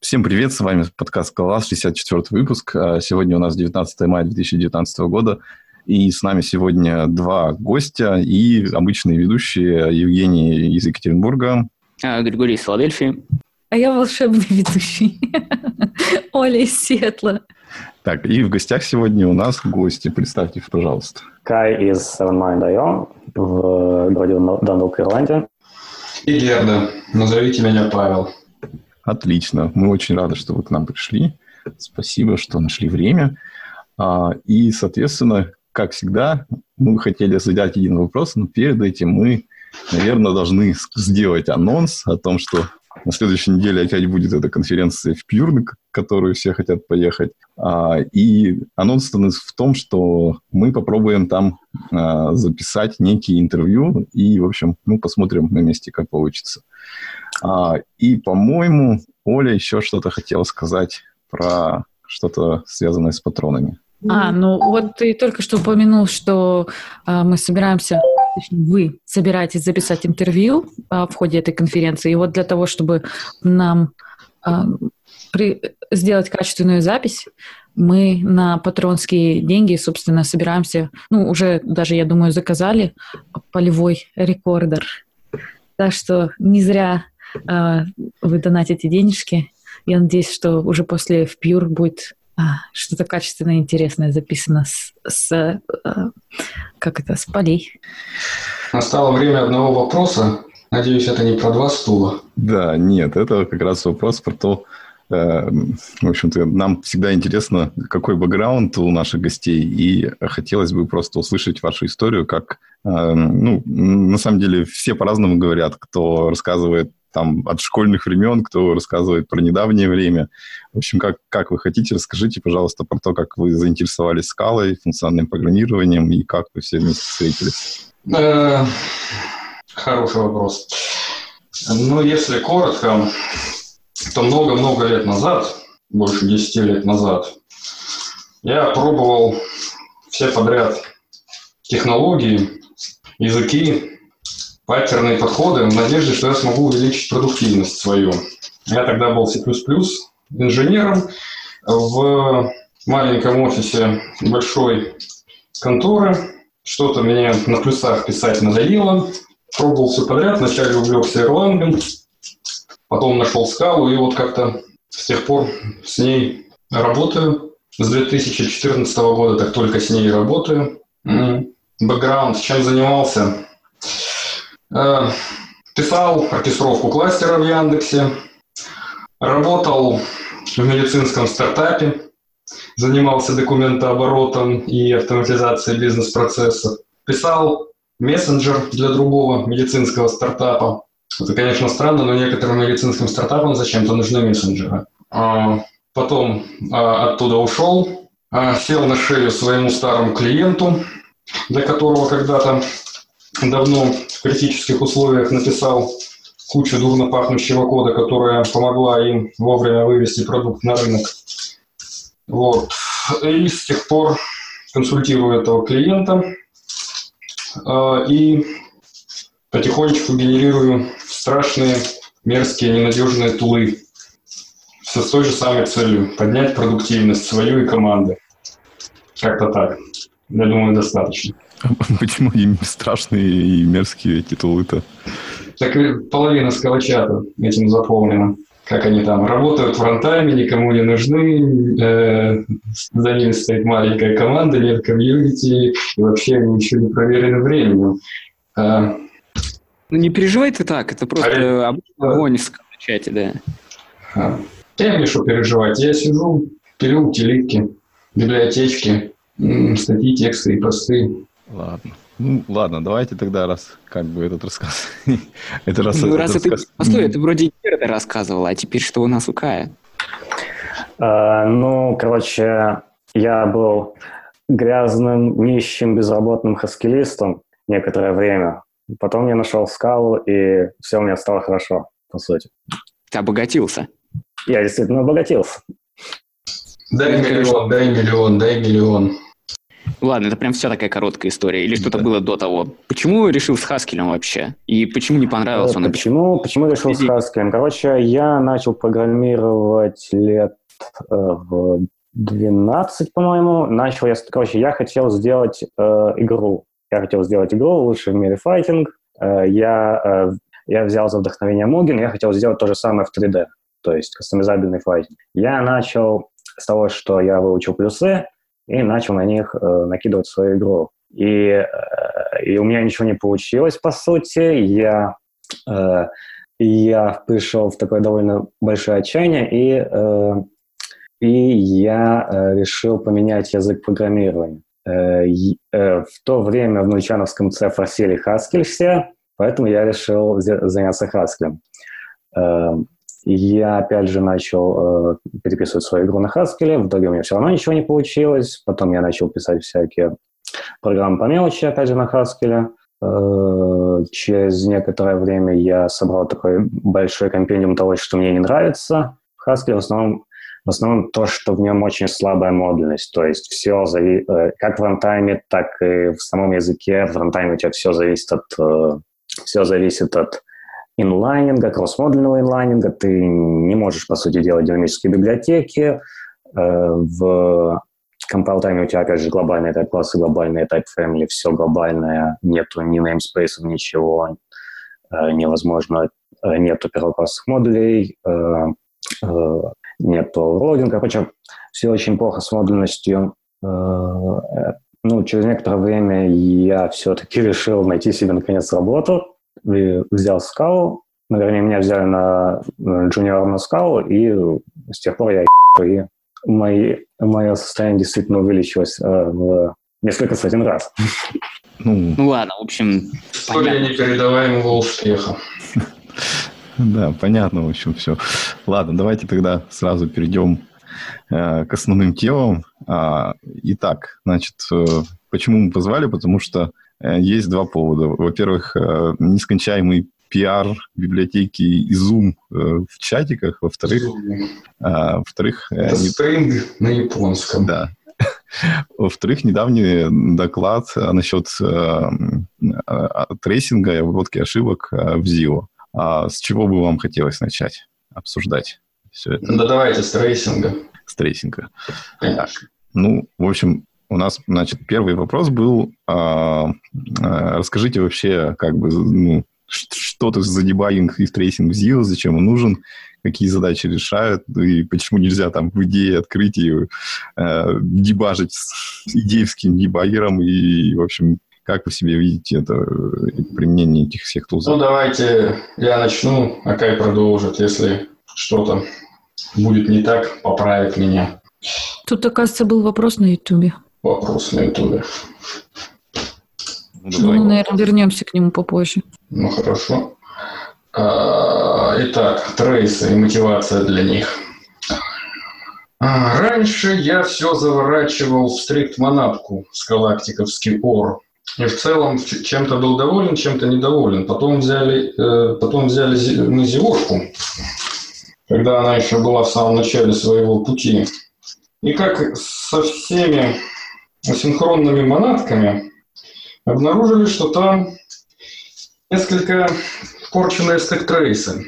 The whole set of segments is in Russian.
Всем привет, с вами подкаст «Класс», 64 выпуск. А, сегодня у нас 19 мая 2019 года, и с нами сегодня два гостя и обычные ведущие Евгений из Екатеринбурга. А, Григорий из Филадельфии. А я волшебный ведущий. Оля из Сиэтла. Так, и в гостях сегодня у нас гости. Представьте, пожалуйста. Кай из SevenMind.io в городе Дандалк, Ирландия. И Герда. Назовите меня Павел. Отлично. Мы очень рады, что вы к нам пришли. Спасибо, что нашли время. А, и, соответственно, как всегда, мы хотели задать один вопрос, но перед этим мы, наверное, должны сделать анонс о том, что на следующей неделе опять будет эта конференция в Пьюр, на которую все хотят поехать. А, и анонс в том, что мы попробуем там а, записать некие интервью и, в общем, ну, посмотрим на месте, как получится. А, и, по-моему, Оля еще что-то хотела сказать про что-то связанное с патронами. А, ну вот ты только что упомянул, что мы собираемся, точнее, вы собираетесь записать интервью э, в ходе этой конференции. И вот для того, чтобы нам э, при, сделать качественную запись, мы на патронские деньги, собственно, собираемся, ну, уже даже, я думаю, заказали полевой рекордер. Так что не зря э, вы донатите денежки. Я надеюсь, что уже после в Pure будет а, что-то качественное, интересное записано с, с а, как это, с полей. Настало время одного вопроса. Надеюсь, это не про два стула. Да, нет, это как раз вопрос про то, э, в общем-то, нам всегда интересно, какой бэкграунд у наших гостей, и хотелось бы просто услышать вашу историю, как, э, ну, на самом деле, все по-разному говорят, кто рассказывает там от школьных времен, кто рассказывает про недавнее время. В общем, как, как вы хотите, расскажите, пожалуйста, про то, как вы заинтересовались скалой, функциональным программированием и как вы все вместе встретились. Э, хороший вопрос. Ну, если коротко, то много-много лет назад, больше 10 лет назад, я пробовал все подряд технологии, языки, паттерные подходы в надежде, что я смогу увеличить продуктивность свою. Я тогда был C++ инженером в маленьком офисе большой конторы. Что-то мне на плюсах писать надоело. Пробовал все подряд. Вначале увлекся Erlang, потом нашел скалу, и вот как-то с тех пор с ней работаю. С 2014 года так только с ней работаю. Бэкграунд, чем занимался? Э, писал оркестровку кластера в Яндексе, работал в медицинском стартапе, занимался документооборотом и автоматизацией бизнес-процессов, писал мессенджер для другого медицинского стартапа. Это, конечно, странно, но некоторым медицинским стартапам зачем-то нужны мессенджеры. А, потом а, оттуда ушел, а, сел на шею своему старому клиенту, для которого когда-то давно критических условиях написал кучу дурно пахнущего кода, которая помогла им вовремя вывести продукт на рынок. Вот. И с тех пор консультирую этого клиента э, и потихонечку генерирую страшные, мерзкие, ненадежные тулы. С той же самой целью – поднять продуктивность свою и команды. Как-то так. Я думаю, достаточно. Почему им страшные и мерзкие титулы-то? Так половина скалочата этим заполнена. Как они там работают в рантайме, никому не нужны, э, за ними стоит маленькая команда, нет комьюнити, и вообще они еще не проверены временем. Э, ну не переживай ты так, это просто а обычный огонь в скалочате, да. А. Я мне что переживать, я сижу, пилю утилитки, библиотечки, статьи, тексты и посты. Ладно. Ну, ладно, давайте тогда раз как бы этот рассказ. это раз, ну, раз это. Постой, это вроде Герда рассказывала, а теперь что у нас у Кая? Uh, ну, короче, я был грязным, нищим, безработным хаскилистом некоторое время. Потом я нашел скалу, и все у меня стало хорошо, по сути. Ты обогатился? Я действительно обогатился. Дай миллион, дай миллион, дай миллион. Ладно, это прям вся такая короткая история. Или что-то да. было до того. Почему решил с Хаскелем вообще? И почему не понравился он? Почему, почему решил с Хаскелем? Короче, я начал программировать лет э, в 12, по-моему. Начал я, короче, я хотел сделать э, игру. Я хотел сделать игру лучше в мире файтинг. Э, я, э, я взял за вдохновение Mugen, я хотел сделать то же самое в 3D, то есть кастомизабельный файтинг. Я начал с того, что я выучил плюсы, и начал на них э, накидывать свою игру. И, э, и у меня ничего не получилось, по сути. Я, э, я пришел в такое довольно большое отчаяние, и, э, и я э, решил поменять язык программирования. Э, э, в то время в Нульчановском C форсили Haskell все, поэтому я решил заняться Haskell. Я, опять же, начал э, переписывать свою игру на Haskell. В итоге у меня все равно ничего не получилось. Потом я начал писать всякие программы по мелочи, опять же, на Haskell. Э, через некоторое время я собрал такой большой компендиум того, что мне не нравится в Haskell. В основном, в основном то, что в нем очень слабая модульность. То есть все, зави... э, как в рантайме, так и в самом языке. В рантайме у тебя все зависит от, э, все зависит от инлайнинга, кросс-модульного инлайнинга. Ты не можешь, по сути, делать динамические библиотеки. Э, в compile time у тебя, опять же, глобальные type-классы, глобальные type-family, все глобальное, нету ни namespace, ничего, э, невозможно, э, нету первоклассных модулей, нету логинга. Короче, все очень плохо с модульностью. Ну, через некоторое время я все-таки решил найти себе, наконец, работу взял скалу, ну, вернее, меня взяли на джуниорную скалу, и с тех пор я и мои, мое состояние действительно увеличилось э, в несколько сотен раз. Ну, ну ладно, в общем, История непередаваемого успеха. Да, понятно, в общем, все. Ладно, давайте тогда сразу перейдем э, к основным темам. А, итак, значит, э, почему мы позвали? Потому что есть два повода. Во-первых, э, нескончаемый пиар библиотеки и Zoom э, в чатиках. Во-вторых, а, во-вторых... Это не... string на японском. Да. Во-вторых, недавний доклад насчет трейсинга и обработки ошибок в ZIO. А с чего бы вам хотелось начать обсуждать все это? Да давайте с трейсинга. С трейсинга. Так. Ну, в общем, у нас, значит, первый вопрос был, а, а, расскажите вообще, как бы, ну, что это за debugging и tracing ZIO, зачем он нужен, какие задачи решают, и почему нельзя там в идее открытия э, дебажить с идеевским дебаггером, и, в общем, как вы себе видите это применение этих всех тулзов? Ну, давайте я начну, а Кай продолжит, если что-то будет не так, поправит меня. Тут, оказывается, был вопрос на Ютубе вопрос на Ютубе. Ну, ну, наверное, вернемся к нему попозже. Ну, хорошо. А, итак, трейсы и мотивация для них. А, раньше я все заворачивал в стрикт-монатку с галактиковский ор. И в целом чем-то был доволен, чем-то недоволен. Потом взяли, э, потом взяли мы зиошку, когда она еще была в самом начале своего пути. И как со всеми асинхронными монадками, обнаружили, что там несколько порченные стек-трейсы.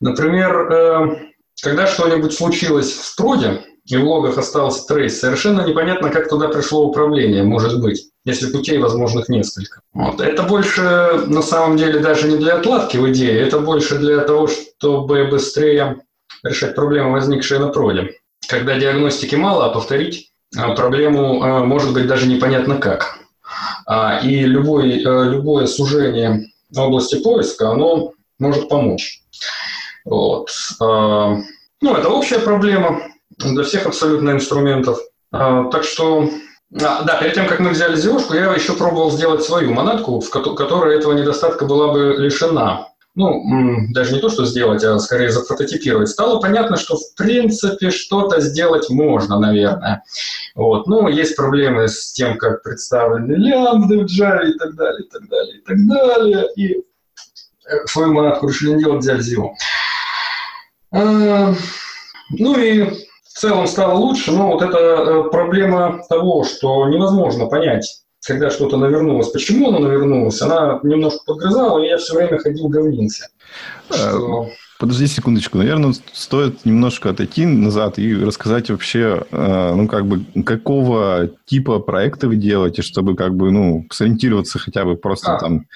Например, э, когда что-нибудь случилось в проде, и в логах остался трейс, совершенно непонятно, как туда пришло управление, может быть, если путей возможных несколько. Вот. Это больше, на самом деле, даже не для отладки в идее, это больше для того, чтобы быстрее решать проблемы, возникшие на проде. Когда диагностики мало, а повторить проблему а, может быть даже непонятно как. А, и любой, любое сужение области поиска, оно может помочь. Вот. Ну, это общая проблема для всех абсолютно инструментов. Так что, да, перед тем, как мы взяли зевушку, я еще пробовал сделать свою монетку, в которой этого недостатка была бы лишена ну, даже не то, что сделать, а скорее запрототипировать, стало понятно, что в принципе что-то сделать можно, наверное. Вот. Ну, есть проблемы с тем, как представлены лямбды в Java и так далее, и так далее, и так далее. И э, свою монетку решили не делать, взяли Zio. А, ну и в целом стало лучше, но вот эта э, проблема того, что невозможно понять, когда что-то навернулось, почему оно навернулось, она немножко подгрызала, и я все время ходил говнился. Э, что... Подожди секундочку. Наверное, стоит немножко отойти назад и рассказать вообще, э, ну, как бы, какого типа проекта вы делаете, чтобы, как бы, ну, сориентироваться хотя бы просто а. там,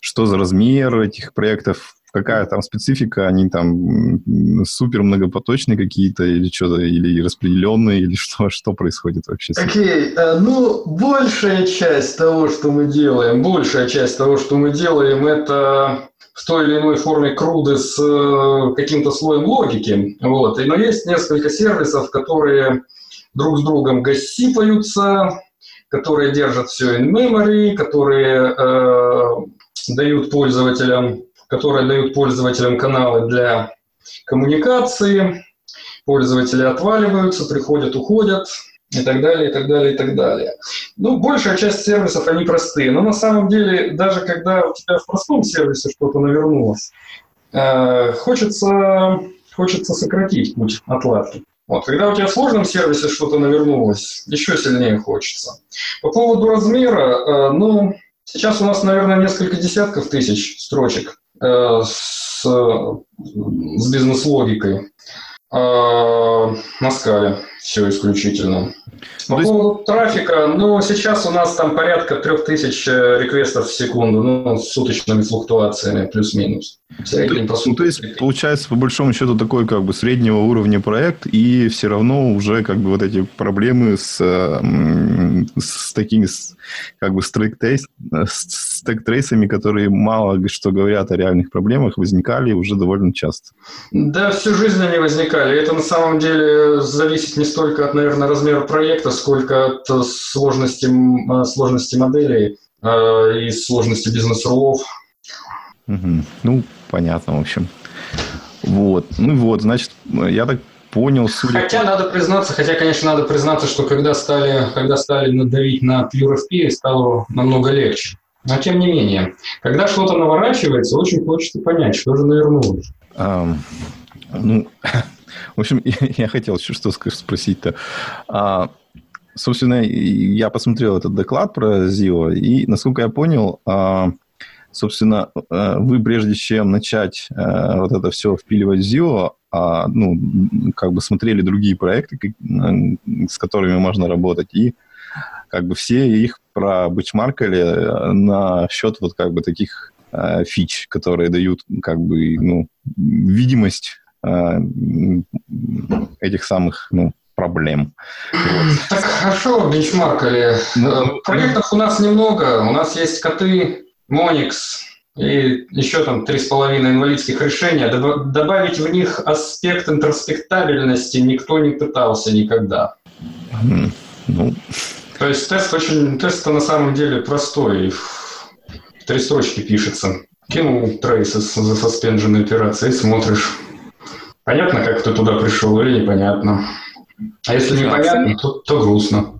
что за размер этих проектов, какая там специфика, они там супер многопоточные какие-то или что-то, или распределенные, или что, что происходит вообще? Окей, okay. ну, большая часть того, что мы делаем, большая часть того, что мы делаем, это в той или иной форме круды с э, каким-то слоем логики. Вот. Но есть несколько сервисов, которые друг с другом гасипаются, которые держат все in memory, которые э, дают пользователям, которые дают пользователям каналы для коммуникации. Пользователи отваливаются, приходят, уходят и так далее, и так далее, и так далее. Ну, большая часть сервисов, они простые. Но на самом деле, даже когда у тебя в простом сервисе что-то навернулось, э, хочется, хочется сократить путь отладки. Вот, когда у тебя в сложном сервисе что-то навернулось, еще сильнее хочется. По поводу размера, э, ну, сейчас у нас, наверное, несколько десятков тысяч строчек с, с бизнес-логикой э, на скале все исключительно. По есть... поводу трафика, ну, сейчас у нас там порядка 3000 э, реквестов в секунду, ну, с суточными флуктуациями, плюс-минус. Среднем, по сути, ну, то есть, получается, по большому счету, такой как бы среднего уровня проект, и все равно уже как бы вот эти проблемы с, с такими как бы стэк-трейсами, которые мало что говорят о реальных проблемах, возникали уже довольно часто. Да, всю жизнь они возникали. Это на самом деле зависит не столько от, наверное, размера проекта, сколько от сложности, сложности моделей э, и сложности бизнес-рулов. Угу. Ну, понятно, в общем. Вот. Ну вот, значит, я так понял. Судя... Хотя надо признаться, хотя, конечно, надо признаться, что когда стали, когда стали надавить на PureFP, стало намного легче. Но тем не менее, когда что-то наворачивается, очень хочется понять, что же навернулось. Um, ну, в общем, я хотел еще что спросить-то. А, собственно, я посмотрел этот доклад про ZIO, и, насколько я понял, а, собственно, э, вы прежде чем начать э, вот это все впиливать в ZIO, а, ну, как бы смотрели другие проекты, с которыми можно работать, и как бы все их пробычмаркали э, на счет вот как бы таких фич, которые дают как бы ну, видимость этих самых ну, проблем. Вот. Так хорошо, бенчмаркали. Ну, Проектов у нас немного. У нас есть коты, Monix и еще там три с половиной инвалидских решения. Добавить в них аспект интерспектабельности никто не пытался никогда. Ну. То есть тест очень, тест на самом деле простой. В три строчки пишется. Кинул трейс из засуспенженной операции смотришь. Понятно, как ты туда пришел или непонятно? А если непонятно, то, то грустно.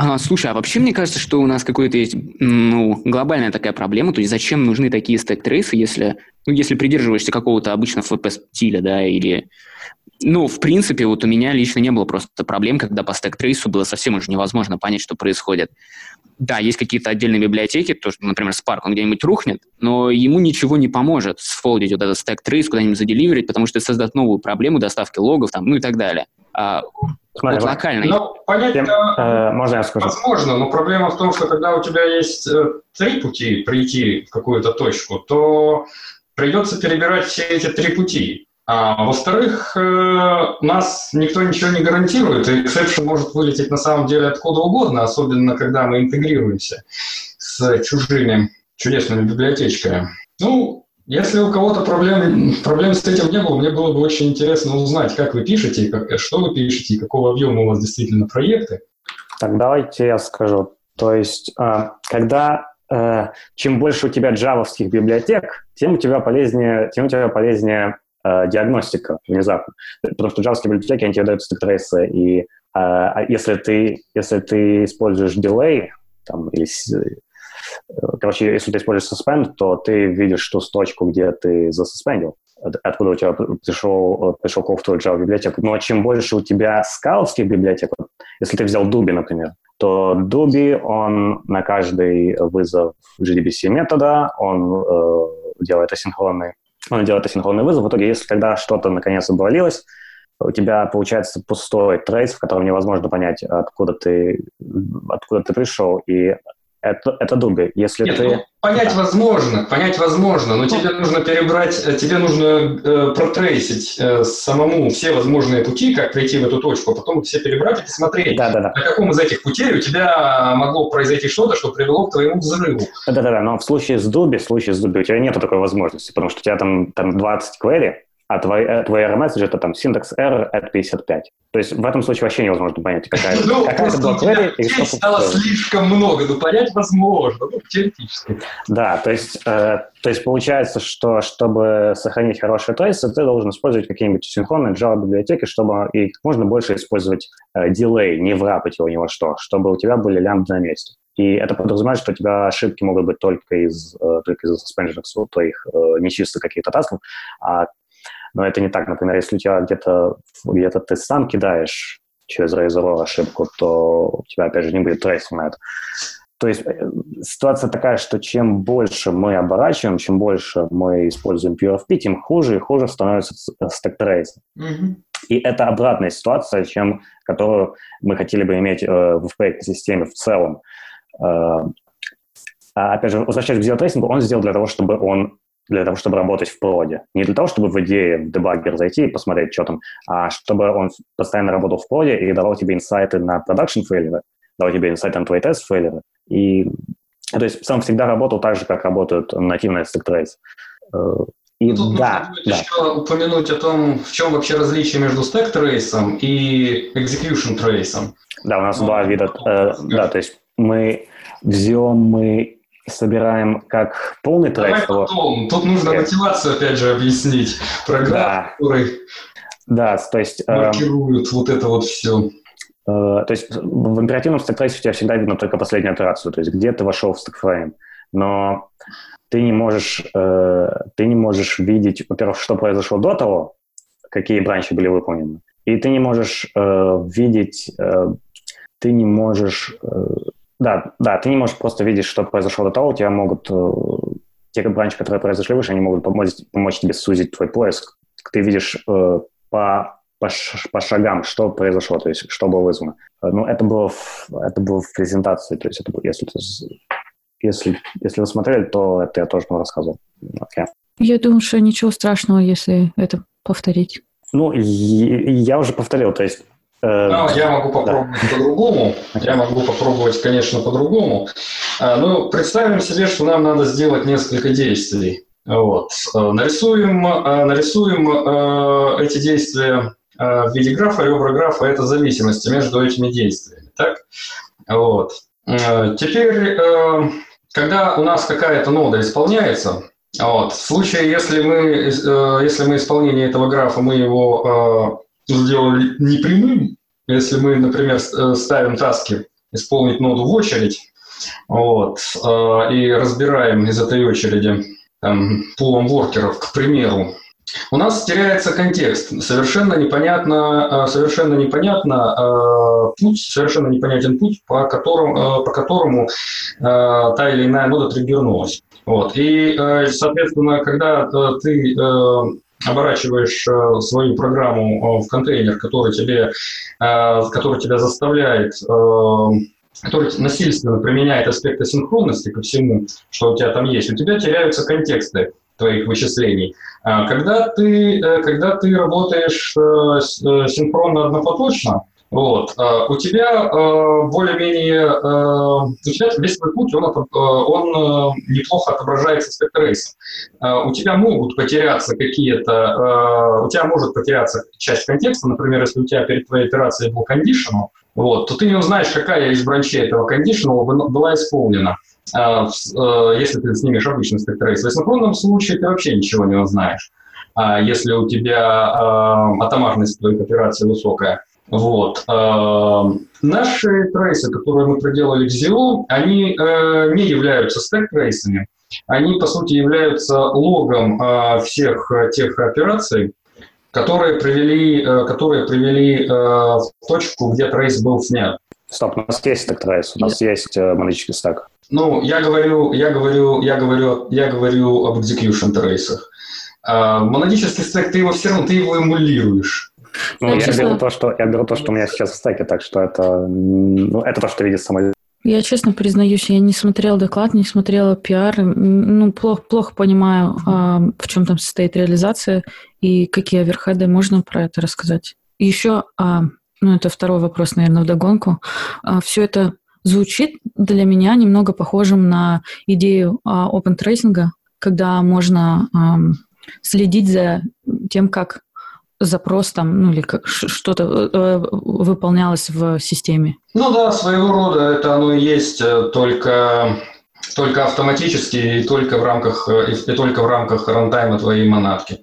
А, слушай, а вообще мне кажется, что у нас какой-то есть ну, глобальная такая проблема. То есть зачем нужны такие стек-трейсы, если, ну, если придерживаешься какого-то обычного FP-стиля, да, или... Ну, в принципе, вот у меня лично не было просто проблем, когда по стек-трейсу было совсем уже невозможно понять, что происходит. Да, есть какие-то отдельные библиотеки, то, что, например, Spark, он где-нибудь рухнет, но ему ничего не поможет сфолдить вот этот стек-трейс, куда-нибудь заделиверить, потому что это создаст новую проблему доставки логов, там, ну и так далее. А, Смотри, вот локальный. Ну, понять Тем, э, можно я скажу? Возможно, но проблема в том, что когда у тебя есть э, три пути прийти в какую-то точку, то придется перебирать все эти три пути. А во-вторых, э, нас никто ничего не гарантирует, и эксепшн может вылететь на самом деле откуда угодно, особенно когда мы интегрируемся с чужими чудесными библиотечками. Ну, если у кого-то проблем, проблем с этим не было, мне было бы очень интересно узнать, как вы пишете, как, что вы пишете, какого объема у вас действительно проекты. Так давайте я скажу. То есть, а, когда э, чем больше у тебя джавовских библиотек, тем у тебя полезнее, тем у тебя полезнее э, диагностика внезапно. Потому что джавовские библиотеки, они тебе дают стек-трейсы, и а, а если ты, если ты используешь delay, там, или Короче, если ты используешь suspend, то ты видишь ту точку, где ты засуспендил. откуда у тебя пришел, пришел код в твою Java библиотеку. А чем больше у тебя скаловских библиотек, если ты взял Doobie, например, то Dubi, он на каждый вызов JDBC метода, он э, делает асинхронный, он делает асинхронный вызов. В итоге, если когда что-то наконец обвалилось, у тебя получается пустой трейс, в котором невозможно понять, откуда ты, откуда ты пришел, и это, это Дуби. Если Нет, ты... ну, понять да. возможно, понять возможно, но тебе нужно перебрать, э, тебе нужно э, протрейсить э, самому все возможные пути, как прийти в эту точку, а потом все перебрать и посмотреть, да, да, да. на каком из этих путей у тебя могло произойти что-то, что привело к твоему взрыву. Да-да-да, но в случае с Дуби, в случае с Дуби у тебя нет такой возможности, потому что у тебя там, там 20 query, а твой, э, твой RMS это там синтекс error at 55. То есть в этом случае вообще невозможно понять, какая, ну, какая это была query и что стало слишком много, но понять возможно, ну, теоретически. Да, то есть, э, то есть получается, что чтобы сохранить хорошие трейсы, ты должен использовать какие-нибудь синхронные Java-библиотеки, чтобы и как можно больше использовать э, дилей, не врапать его ни во что, чтобы у тебя были лямбды на месте. И это подразумевает, что у тебя ошибки могут быть только из, э, только из suspension твоих э, нечисто каких-то тасков, а но это не так. Например, если у тебя где-то где ты сам кидаешь через Razor ошибку, то у тебя, опять же, не будет трейса на это. То есть э, ситуация такая, что чем больше мы оборачиваем, чем больше мы используем PureFP, тем хуже и хуже становится stack trace. Mm-hmm. И это обратная ситуация, чем которую мы хотели бы иметь э, в проектной системе в целом. Э, а, опять же, возвращаясь к ZIO трейсингу, он сделал для того, чтобы он для того, чтобы работать в проде. Не для того, чтобы в идее в дебаггер зайти и посмотреть, что там, а чтобы он постоянно работал в проде и давал тебе инсайты на продакшн фейлеры, давал тебе инсайты на твои тест фейлеры. И, то есть сам всегда работал так же, как работают нативные stack trace. Э, и Тут да, нужно будет да. еще упомянуть о том, в чем вообще различие между stack trace и execution trace. Да, у нас ну, два вида. Э, да, то есть мы взем мы собираем как полный трек. Давай потом. Тут нужно мотивацию, опять же, объяснить. Программ, да. который да, то есть... Эм, маркирует э, вот это вот все. Э, то есть в императивном стектрейсе у тебя всегда видно только последнюю операцию, то есть где ты вошел в стекфрейм. Но ты не можешь, э, ты не можешь видеть, во-первых, что произошло до того, какие бранчи были выполнены. И ты не можешь э, видеть, э, ты не можешь э, да, да, ты не можешь просто видеть, что произошло до того, у тебя могут э, те бранчи, которые произошли выше, они могут помочь, помочь тебе сузить твой поиск. Ты видишь э, по, по, по шагам, что произошло, то есть что было вызвано. Э, ну, это было в, это было в презентации, то есть это, если, ты, если, если вы смотрели, то это я тоже вам рассказывал. Okay. Я думаю, что ничего страшного, если это повторить. Ну, я уже повторил, то есть Э, ну, я могу попробовать да. по-другому. Я могу попробовать, конечно, по-другому. А, ну, представим себе, что нам надо сделать несколько действий. Вот. Э, нарисуем, э, нарисуем эти действия в виде графа, ребра графа – это зависимости между этими действиями. Так? Вот. Теперь, когда у нас какая-то нода исполняется, вот, в случае, если мы, если мы исполнение этого графа, мы его сделали непрямым. Если мы, например, э, ставим таски исполнить ноду в очередь, вот, э, и разбираем из этой очереди там, пулом воркеров, к примеру, у нас теряется контекст. Совершенно непонятно, э, совершенно непонятно путь, совершенно непонятен путь, по которому, по которому та или иная нода триггернулась. Вот. И, соответственно, когда ты оборачиваешь э, свою программу э, в контейнер, который тебе, э, который тебя заставляет который насильственно применяет аспекты синхронности ко всему, что у тебя там есть, у тебя теряются контексты твоих вычислений. А когда ты, когда ты работаешь синхронно однопоточно, вот. А, у тебя а, более-менее, а, у тебя весь твой путь, он, он неплохо отображается спектрейсом. У тебя могут потеряться какие-то, у тебя может потеряться часть контекста, например, если у тебя перед твоей операцией был conditional, вот, то ты не узнаешь, какая из бранчей этого conditional была исполнена, если ты снимешь обычный спектрейс. В синхронном случае ты вообще ничего не узнаешь, если у тебя атомарность твоих операций высокая. Вот. Эм, наши трейсы, которые мы проделали в ZIO, они э, не являются стек-трейсами. они, по сути, являются логом э, всех тех операций, которые привели, э, которые привели э, в точку, где трейс был снят. Стоп, у нас есть stack trace, у нас есть э, монолитический стак. Ну, я говорю, я говорю, я говорю, я говорю об execution трейсах. Монадический стек, ты его все равно, ты его эмулируешь. Ну, я, честно... беру то, что, я беру то, что у меня сейчас в стеке, так что это, ну, это то, что видит самолет. Я честно признаюсь, я не смотрела доклад, не смотрела пиар, ну, плохо, плохо понимаю, а, в чем там состоит реализация и какие оверхеды можно про это рассказать. И еще, а, ну, это второй вопрос, наверное, вдогонку. А, все это звучит для меня немного похожим на идею а, open tracing а, когда можно а, следить за тем, как запрос там, ну или как что-то э, э, выполнялось в системе. Ну да, своего рода это оно и есть, э, только, только автоматически и только в рамках, и только в рамках рантайма твоей монадки.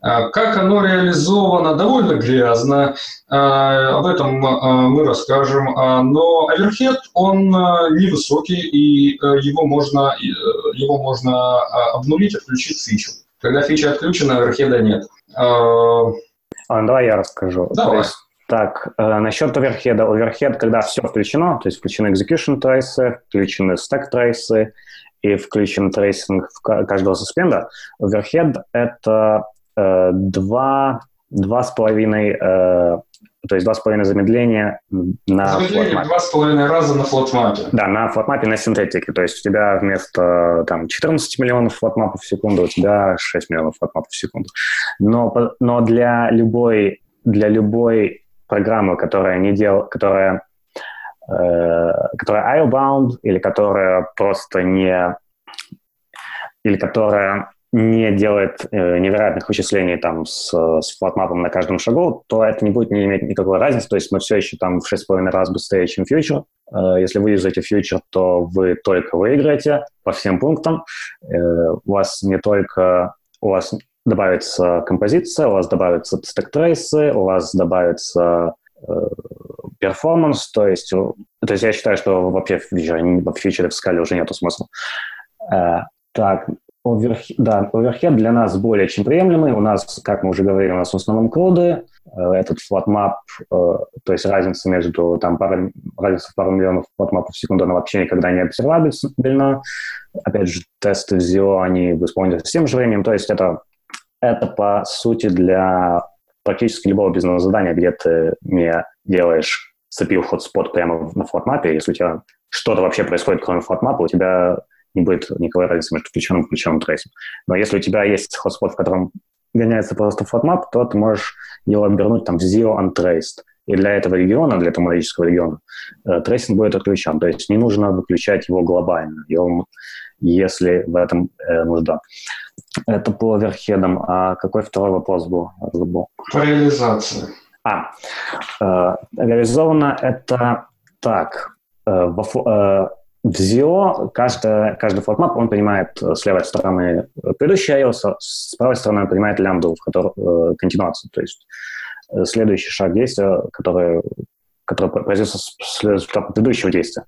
А как оно реализовано, довольно грязно, а, об этом а, мы расскажем, но оверхед, он невысокий, и его можно, его можно обнулить, отключить фичу. Когда фича отключена, overhead а нет. А, давай я расскажу. Давай. есть, так, э, насчет overhead а. Оверхед, когда все включено, то есть включены execution трейсы, включены stack трейсы и включен трейсинг каждого суспенда, overhead — это э, два, два с половиной э, то есть два с половиной замедления на Замедление с половиной раза на flatMap е. Да, на flatMap е на синтетике. То есть у тебя вместо там, 14 миллионов flatMap ов в секунду у тебя 6 миллионов flatMap ов в секунду. Но, но для любой для любой программы, которая не дел, которая э, которая IO-bound или которая просто не или которая не делает э, невероятных вычислений там с, с флотмапом на каждом шагу, то это не будет не иметь никакой разницы. То есть мы все еще там в 6,5 раз быстрее, чем фьючер. Э, если вы юзаете фьючер, то вы только выиграете по всем пунктам. Э, у вас не только... У вас добавится композиция, у вас добавятся стек-трейсы, у вас добавится performance, то есть, то есть я считаю, что вообще в Future е, в Скале уже нету смысла. Так, Overhead, да, overhead для нас более чем приемлемый. У нас, как мы уже говорили, у нас в основном коды. Э, этот flatMap, э, то есть разница между там пару, разница в пару миллионов flatMap ов в секунду, она вообще никогда не обсервабельна. Опять же, тесты в ZIO, они исполняются с тем же временем. То есть это, это по сути для практически любого бизнес-задания, где ты не делаешь цепил hotspot прямо на flatMap е. Если у тебя что-то вообще происходит, кроме flatMap а, у тебя не будет никакой разницы между включенным и включенным трейсом. Но если у тебя есть hotspot, в котором гоняется просто flatMap, то ты можешь его обернуть там в ZIO untraced. И для этого региона, для этого магического региона, э, трейсинг будет отключен. То есть не нужно выключать его глобально, его, если в этом э, нужда. Это по overhead ам. А какой второй вопрос был? Забыл. По реализации. А, э, реализовано это так. Э, во, э, в ZIO каждый, каждый flatMap, он понимает э, с левой стороны предыдущий IO, с правой стороны он понимает лямбду, в которой э, континуацию, то есть э, следующий шаг действия, который, который производится с результатом предыдущего действия.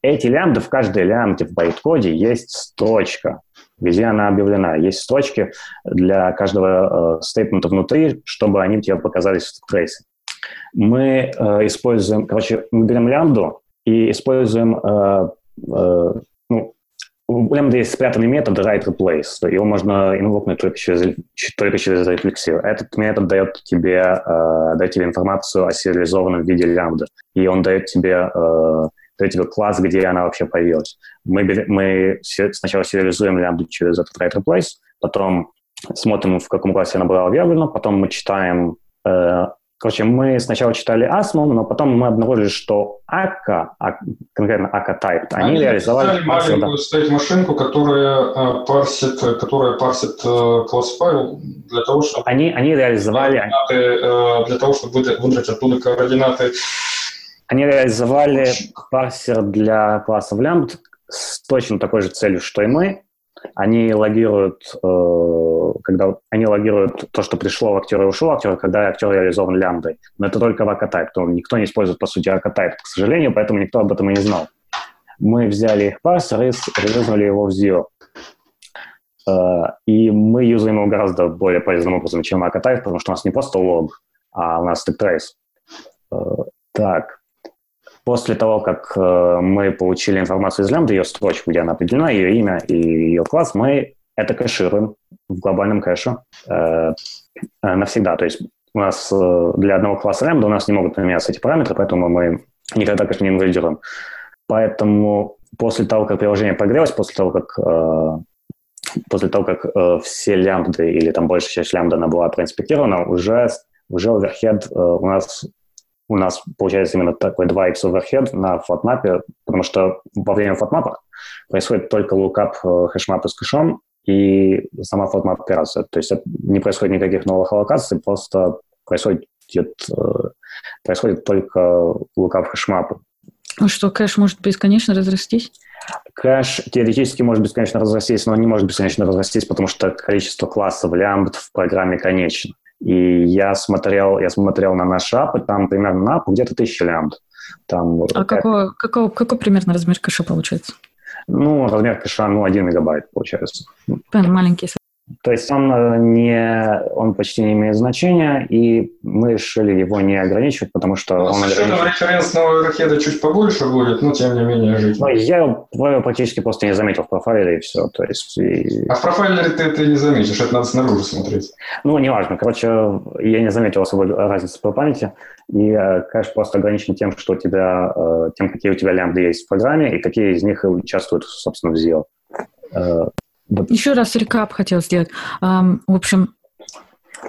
Эти лямбды, в каждой лямбде в байткоде есть строчка, где она объявлена. Есть строчки для каждого э, внутри, чтобы они тебе показались в трейсе. Мы э, используем, короче, мы берем лямбду и используем э, Э, ну, у Lambda есть спрятанный метод write replace, его можно инвокнуть только через, только через рефлексию. Этот метод дает тебе, э, дает тебе информацию о сериализованном виде лямбда, и он дает тебе, э, дает тебе класс, где она вообще появилась. Мы, мы сначала сериализуем лямбду через этот write replace, потом смотрим, в каком классе она была объявлена, потом мы читаем э, Короче, мы сначала читали ASMO, но потом мы обнаружили, что АКА, а, конкретно АКА Type, они, они реализовали... маленькую стоит машинку, которая э, парсит, которая парсит э, класс файл для того, чтобы... Они, они реализовали... Э, для того, чтобы выдрать оттуда координаты. Они реализовали парсер для класса Lambda с точно такой же целью, что и мы. Они логируют когда они логируют то, что пришло в актера и ушло актера, когда актер реализован лямбдой. Но это только в акатайп. То никто не использует, по сути, акатайп, к сожалению, поэтому никто об этом и не знал. Мы взяли их парсер и реализовали его в Zio. и мы юзаем его гораздо более полезным образом, чем Archive, потому что у нас не просто лог, а у нас stack trace. Так, После того, как э, мы получили информацию из лямбды, ее строчку, где она определена, ее имя и ее класс, мы это кэшируем в глобальном кэше э, э, навсегда. То есть у нас для одного класса лямбда у нас не могут поменяться эти параметры, поэтому мы никогда, конечно, не инвалидируем. Поэтому после того, как приложение прогрелось, после того, как после того, как э, все лямбды или там большая часть лямбда она была проинспектирована, уже, уже overhead э, у нас у нас получается именно такой 2x overhead на flatMap е, потому что во время flatMap а происходит только lookup э, hashmap а с кэшом и сама flatMap операция. То есть не происходит никаких новых аллокаций, просто происходит, э, происходит только лукап хэшмапа. А что, кэш может бесконечно разрастись? Кэш теоретически может бесконечно разрастись, но он не может бесконечно разрастись, потому что количество классов лямбд в программе конечно. И я смотрел, я смотрел на наш ап, и там примерно на апу где-то тысяча лямбд. Там, а какой, какой, какой примерно размер кэша получается? Ну, размер кэша, ну, 1 мегабайт получается. Маленький то есть он, э, не, он почти не имеет значения, и мы решили его не ограничивать, потому что ну, он... С учетом ограничивает... референсного рахеда чуть побольше будет, но тем не менее жить. Ну, я его практически просто не заметил в профайле, и все. То есть, и... А в профайле ты это не заметишь, это надо снаружи смотреть. Ну, неважно. Короче, я не заметил особой разницы по памяти, и э, кэш просто ограничен тем, что у тебя, э, тем, какие у тебя лямбды есть в программе, и какие из них участвуют, собственно, в ZIO. Еще раз рекап хотел сделать. Um, в общем...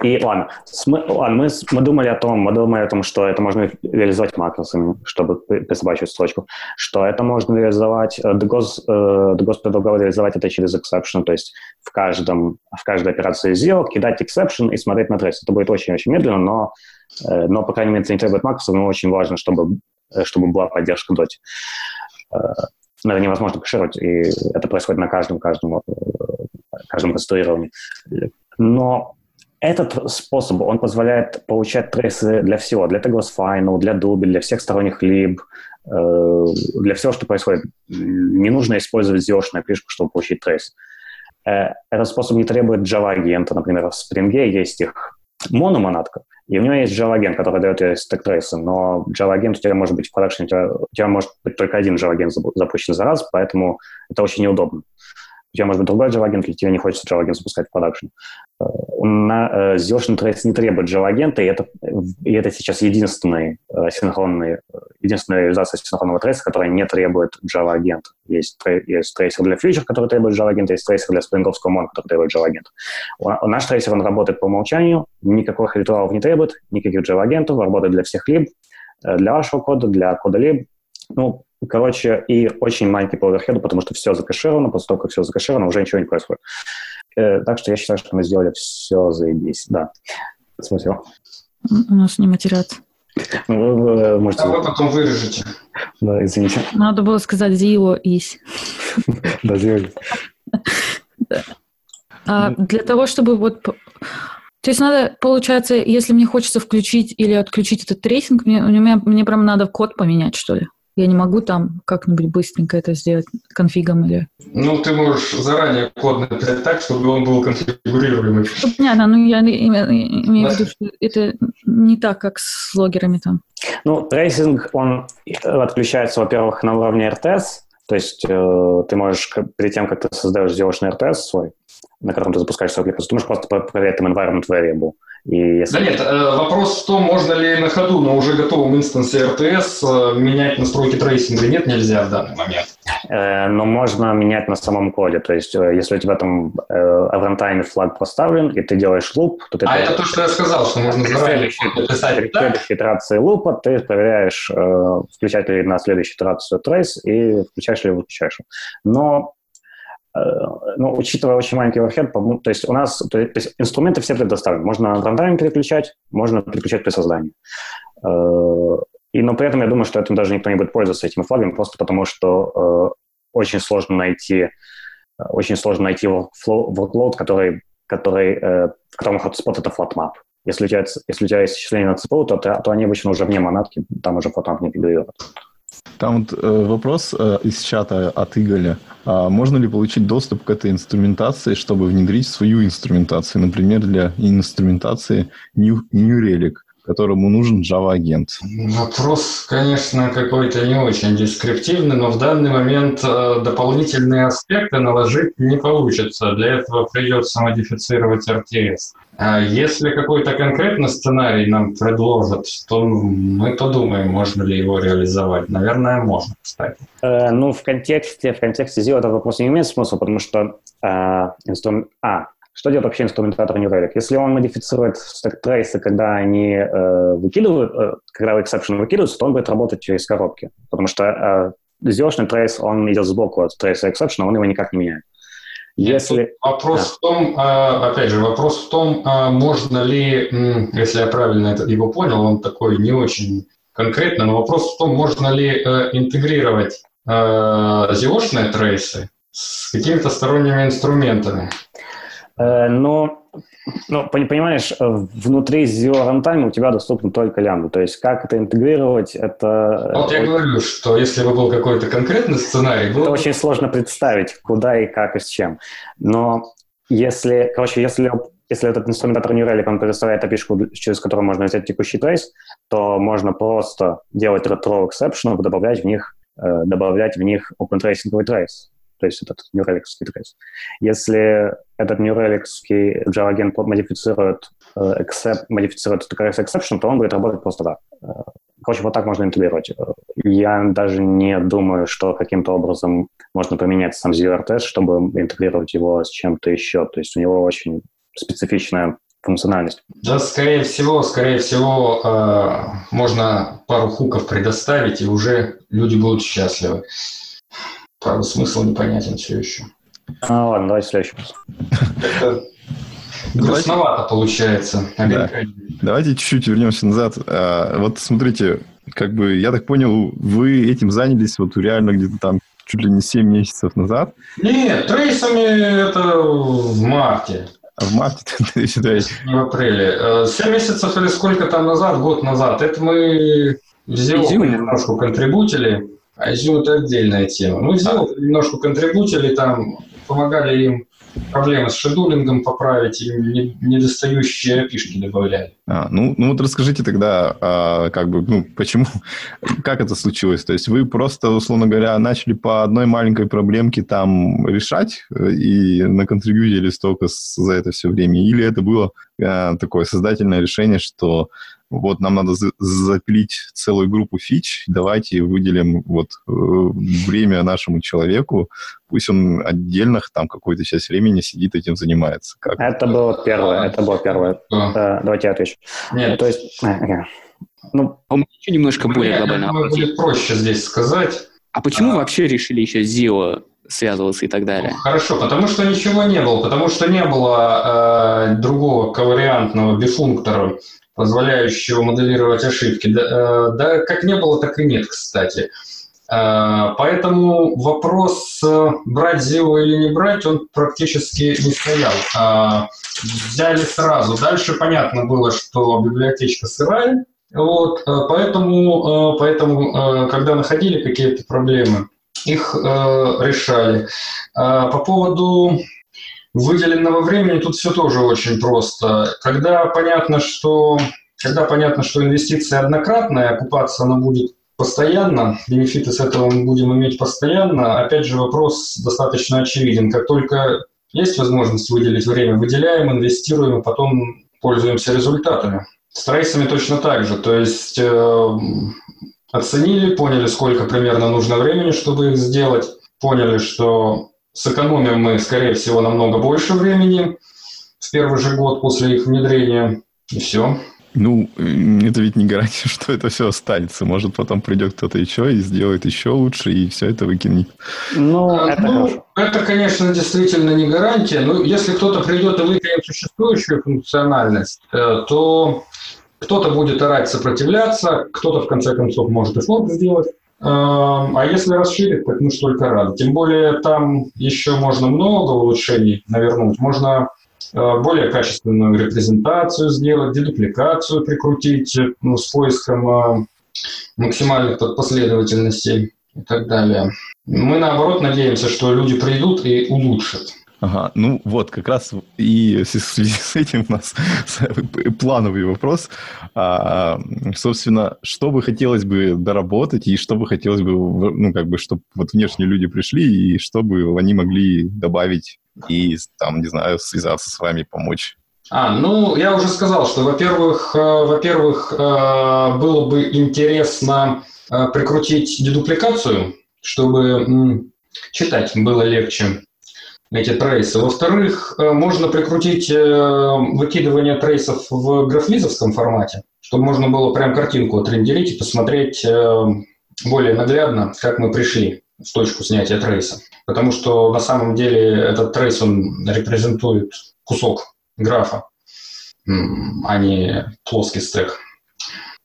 И ладно, мы, ладно мы, мы думали о том, мы думали о том, что это можно реализовать макросами, чтобы присобачивать строчку, что это можно реализовать, DGOS, э, DGOS э, предлагал реализовать это через exception, то есть в, каждом, в каждой операции zero кидать exception и смотреть на трейс. Это будет очень-очень медленно, но, э, но, по крайней мере, это не требует макросов, но очень важно, чтобы, чтобы была поддержка доти но это невозможно кэшировать, и это происходит на каждом, каждом, э, каждом конструировании. Но этот способ, он позволяет получать трейсы для всего, для tagless final, для Doobie, для всех сторонних либ, э, для всего, что происходит. Не нужно использовать ZIO апишку, чтобы получить трейс. Э, этот способ не требует Java-агента. Например, в Spring есть их мономонадка, и у него есть Java-агент, который дает тебе стек-трейсы, но Java-агент у тебя может быть в продакшене, у тебя может быть только один Java-агент запущен за раз, поэтому это очень неудобно у тебя может быть другой Java-агент, или тебе не хочется Java-агент запускать в продакшн. Э, на Ziotion Trace не требует Java-агента, и это, и это сейчас единственный э, синхронный, единственная реализация синхронного трейса, которая не требует Java-агента. Есть, есть трейсер для фьючер, который требует Java-агента, есть трейсер для спринговского мон, который требует Java-агента. Наш трейсер, он работает по умолчанию, никаких ритуалов не требует, никаких Java-агентов, работает для всех либ, э, для вашего кода, для кода либ. Ну, Короче, и очень маленький по overhead у, потому что все закэшировано, после того, как все закэшировано, уже ничего не происходит. Э, так что я считаю, что мы сделали все заебись, да. Спасибо. У нас не матерят. Ну, вы, вы можете... А вы потом вырежете. Да, извините. Надо было сказать «зио ись». Да, «зио а Для того, чтобы вот... То есть надо, получается, если мне хочется включить или отключить этот трейсинг, мне, мне, мне прям надо код поменять, что ли? Я не могу там как-нибудь быстренько это сделать конфигом или... Ну, ты можешь заранее код написать так, чтобы он был конфигурируемый. Ну, понятно, но я имею в виду, что это не так, как с логерами там. Ну, трейсинг, он отключается, во-первых, на уровне RTS, то есть э, ты можешь перед тем, как ты создаешь, сделаешь на RTS свой, на котором ты запускаешь свою аппликацию, ты можешь просто проверять там environment variable. И если... Да нет, э, вопрос в том, можно ли на ходу на уже готовом инстансе RTS э, менять настройки трейсинга. Нет, нельзя в данный момент. Э, но можно менять на самом коде. То есть, если у тебя там в рантайме флаг поставлен, и ты делаешь loop, то ты... А это то, что я сказал, что можно заранее написать. При следующей итерации loop а ты проверяешь, включать ли на следующую итерацию трейс и включаешь ли выключаешь. Но ну, учитывая очень маленький overhead, то есть у нас то есть инструменты все предоставлены. Можно рантайм переключать, можно переключать при создании. Э, и, но при этом я думаю, что этим даже никто не будет пользоваться этими флагами, просто потому что э, очень сложно найти очень сложно найти workload, который, который, в котором hotspot это flatmap. Если у тебя, если у тебя есть исчисление на ЦПУ, то, то они обычно уже вне монадки, там уже flatmap не фигурирует. Там вот э, вопрос э, из чата от Игоря. А можно ли получить доступ к этой инструментации, чтобы внедрить свою инструментацию, например, для инструментации New, New Relic? Которому нужен Java-агент? Вопрос, конечно, какой-то не очень дескриптивный, но в данный момент э, дополнительные аспекты наложить не получится. Для этого придется модифицировать RTS. А если какой-то конкретный сценарий нам предложат, то мы подумаем, можно ли его реализовать. Наверное, можно, кстати. Э, ну, в контексте, в контексте ZIO этот вопрос не имеет смысла, потому что э, инструмент... А, что делает вообще инструментатор New Relic? Если он модифицирует трейсы, когда они э, выкидывают, э, когда exception выкидываются, то он будет работать через коробки. Потому что э, zio трейс, он идет сбоку от трейса exception, он его никак не меняет. Если... Вопрос да. в том, а, опять же, вопрос в том, а можно ли, если я правильно его понял, он такой не очень конкретно, но вопрос в том, можно ли э, интегрировать zio трейсы с какими-то сторонними инструментами. Э, но, ну, понимаешь, э, внутри Zero Runtime у тебя доступно только лямбда. То есть как это интегрировать, это... Вот я говорю, что если бы был какой-то конкретный сценарий... Было... Это очень сложно представить, куда и как и с чем. Но если, короче, если если этот инструментатор New Relic, он предоставляет API, через которую можно взять текущий трейс, то можно просто делать retro exception, добавлять в них, э, добавлять в них OpenTracing трейс то есть этот New Relic трейс. Если этот New Relic Java агент модифицирует, uh, accept, модифицирует trace exception, то он будет работать просто так. Uh, короче, вот так можно интегрировать. Я даже не думаю, что каким-то образом можно поменять сам ZRTS, чтобы интегрировать его с чем-то еще. То есть у него очень специфичная функциональность. Да, скорее всего, скорее всего, э, можно пару хуков предоставить, и уже люди будут счастливы. Правда, смысл непонятен все еще. А, ладно, давай следующий вопрос. грустновато получается. Да. Давайте чуть-чуть вернемся назад. А, вот смотрите, как бы, я так понял, вы этим занялись вот реально где-то там чуть ли не 7 месяцев назад? Нет, трейсами это в марте. А в марте ты считаешь? Не в апреле. 7 э, месяцев или сколько там назад, год назад, это мы в Zio немножко контрибутили. А это отдельная тема. Мы сделали немножко контрибутили, там помогали им проблемы с шедулингом поправить, и недостающие опишки добавляли. А, ну, ну вот расскажите тогда, а, как бы, ну, почему, как это случилось? То есть вы просто, условно говоря, начали по одной маленькой проблемке там решать э, и наконтрибьютили столько за это все время? Или это было а, такое создательное решение, что вот нам надо запилить целую группу фич, давайте выделим вот э, время нашему человеку, пусть он отдельно там какую-то часть времени сидит этим занимается. Как? Это было первое, это было первое. А. Давайте я отвечу. Нет. То есть, э, ну, а у меня еще немножко более глобально. Думаю, будет проще здесь сказать. А почему а... вообще решили еще ZIO связываться и так далее? Хорошо, потому что ничего не было, потому что не было э, другого ковариантного бифунктора, позволяющего моделировать ошибки. Да, э, да, как не было, так и нет, кстати. Э, поэтому вопрос, э, брать ZIO или не брать, он практически не стоял. Взяли сразу. Дальше понятно было, что библиотечка сырая, вот, поэтому, поэтому, когда находили какие-то проблемы, их решали. По поводу выделенного времени тут все тоже очень просто. Когда понятно, что, когда понятно, что инвестиция однократная, окупаться она будет постоянно, бенефиты с этого мы будем иметь постоянно, опять же вопрос достаточно очевиден. Как только есть возможность выделить время, выделяем, инвестируем, и потом пользуемся результатами. С трейсами точно так же. То есть э, оценили, поняли, сколько примерно нужно времени, чтобы их сделать, поняли, что Сэкономим мы, скорее всего, намного больше времени в первый же год после их внедрения, и все. Ну, это ведь не гарантия, что это все останется. Может, потом придет кто-то еще и сделает еще лучше, и все это выкинет. Ну, а, это, ну, это, конечно, действительно не гарантия. Но если кто-то придет и выкинет существующую функциональность, э, то кто-то будет орать сопротивляться, кто-то, в конце концов, может и форк сделать. А если расширить, так мы ж только рады. Тем более там еще можно много улучшений навернуть. Можно э, более качественную репрезентацию сделать, дедупликацию прикрутить ну, с поиском максимальных последовательностей и так далее. Мы, наоборот, надеемся, что люди придут и улучшат. Ага, ну вот, как раз и в связи с этим у нас плановый вопрос. А, собственно, что бы хотелось бы доработать, и что бы хотелось бы, ну, как бы, чтобы вот внешние люди пришли, и что бы они могли добавить и, там, не знаю, связаться с вами, помочь? А, ну, я уже сказал, что, во-первых, э, во-первых, э, было бы интересно э, прикрутить дедупликацию, чтобы читать было легче эти трейсы. Во-вторых, можно прикрутить выкидывание трейсов в графвизовском формате, чтобы можно было прям картинку отрендерить и посмотреть более наглядно, как мы пришли в точку снятия трейса. Потому что на самом деле этот трейс, он репрезентует кусок графа, а не плоский стек.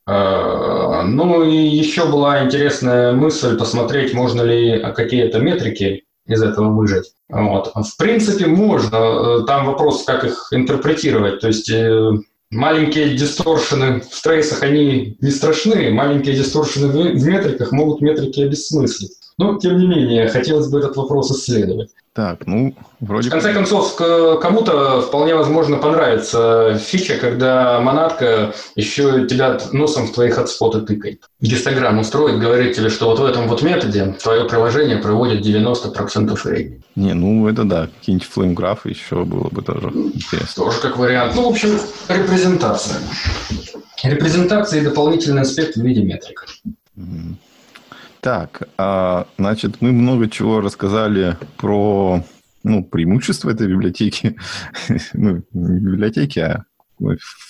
Э, ну и еще была интересная мысль посмотреть, можно ли какие-то метрики из этого выжать. Вот. В принципе, можно. Э, там вопрос, как их интерпретировать. То есть э, маленькие дисторшены в трейсах, они не страшны. Маленькие дисторшены в метриках могут метрики обесмыслить. Но, тем не менее, хотелось бы этот вопрос исследовать. Так, ну, вроде... В конце концов, кому-то вполне возможно понравится фича, когда монатка еще тебя носом в твои хотспоты тыкает. Гистограмму строит, говорит тебе, что вот в этом вот методе твое приложение проводит 90% времени. Не, ну это да, какие-нибудь флеймграфы еще было бы тоже интересно. Тоже как вариант. Ну, в общем, репрезентация. Репрезентация и дополнительный аспект в виде метрик. Mm-hmm. Так, а, значит, мы много чего рассказали про ну, преимущества этой библиотеки. ну, не библиотеки, а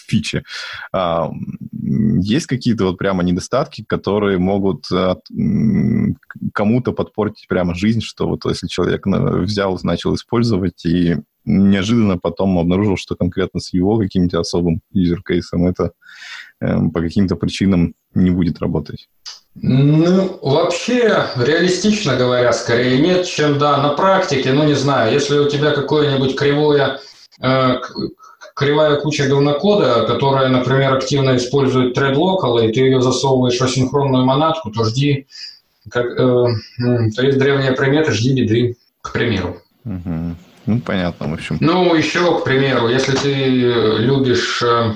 фичи. А, есть какие-то вот прямо недостатки, которые могут от, кому-то подпортить прямо жизнь, что вот если человек взял, начал использовать и неожиданно потом обнаружил, что конкретно с его каким-нибудь особым юзер-кейсом это э, по каким-то причинам не будет работать. Ну, вообще, реалистично говоря, скорее нет, чем да, на практике, ну не знаю, если у тебя какое-нибудь кривое, э, кривая куча говнокода, которая, например, активно использует thread local, и ты ее засовываешь в асинхронную монатку, то жди, как, э, то есть древняя примета, жди беды, к примеру. Угу. Ну, понятно, в общем. Ну, еще, к примеру, если ты любишь, э,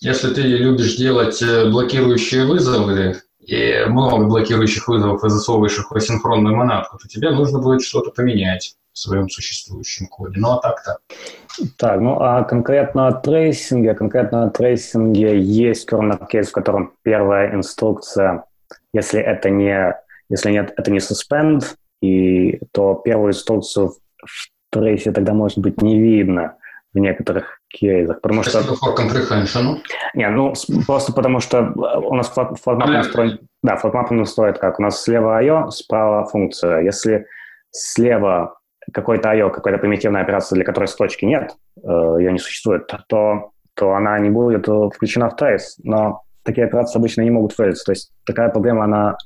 если ты любишь делать э, блокирующие вызовы, и много блокирующих вызовов и засовываешь их в асинхронную монадку, то тебе нужно будет что-то поменять в своем существующем коде. Ну, а так-то. Так, ну а конкретно о трейсинге, конкретно о трейсинге есть corner case, в котором первая инструкция, если это не, если нет, это не suspend, и, то первую инструкцию в трейсе тогда может быть не видно в некоторых кейсах. Потому что... For comprehension. Не, ну, просто потому что у нас формат настроен... Да, формат настроен как? У нас слева I.O., справа функция. Если слева какой-то I.O., какая-то примитивная операция, для которой строчки нет, э, ее не существует, то, то она не будет включена в трейс. Но такие операции обычно не могут фейлиться. То есть такая проблема, она...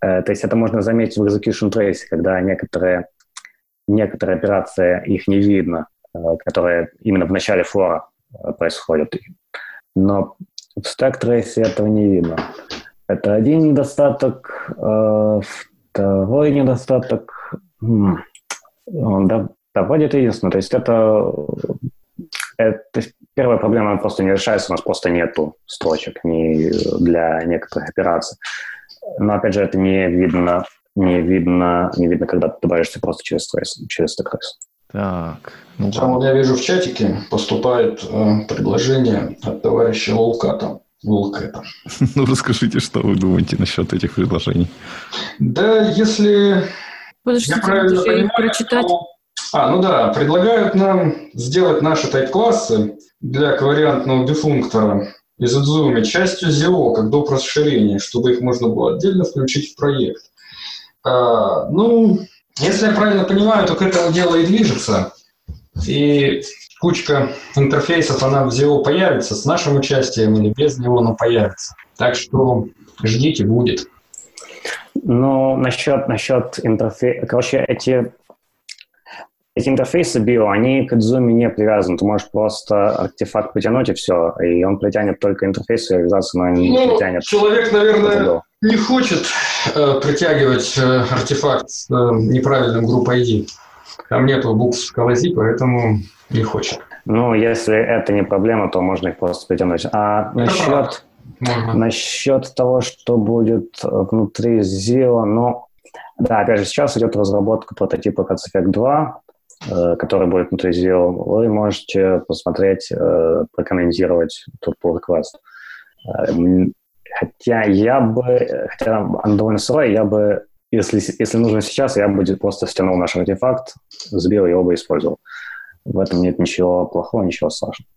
Э, то есть это можно заметить в execution trace, когда некоторые, некоторые операции, их не видно, Э, которые именно в начале флора э, происходят. Но в стек трейсе этого не видно. Это один недостаток. Э, второй недостаток... Он доводит единственное. То есть это, это первая проблема просто не решается, у нас просто нету строчек ни для некоторых операций. Но опять же, это не видно, не видно, не видно, когда ты добавишься просто через трейс, через трейс. Так. Ну, Там вот я вижу в чатике поступает э, предложение от товарища Волката. Волкета. Ну, расскажите, что вы думаете насчет этих предложений. Да, если Подождите, я правильно понимаю, прочитать. То... А, ну да, предлагают нам сделать наши тайп-классы для ковариантного дефунктора из Zoom частью ZIO, как доп. расширения, чтобы их можно было отдельно включить в проект. А, ну, если я правильно понимаю, то к этому дело и движется. И кучка интерфейсов, она в ZIO появится с нашим участием или без него, но появится. Так что ждите, будет. Ну, насчет, насчет интерфейса... Короче, эти... эти интерфейсы био, они к Zoom не привязаны. Ты можешь просто артефакт потянуть и все. И он притянет только интерфейс и реализацию, но не Ну, притянет. человек, наверное. Не хочет э, притягивать э, артефакт с э, неправильным групп ID. Там нету букв скалази, поэтому не хочет. Ну, если это не проблема, то можно их просто притянуть. А насчет, правда. Можно. насчет того, что будет э, внутри Zio, ну, да, опять же, сейчас идет разработка прототипа Cats Effect 2, э, который будет внутри Zio. Вы можете посмотреть, э, прокомментировать тут pull request. Хотя я бы, хотя он довольно сырой, я бы, если, если нужно сейчас, я бы просто стянул наш артефакт, сбил его бы использовал. В этом нет ничего плохого, ничего страшного.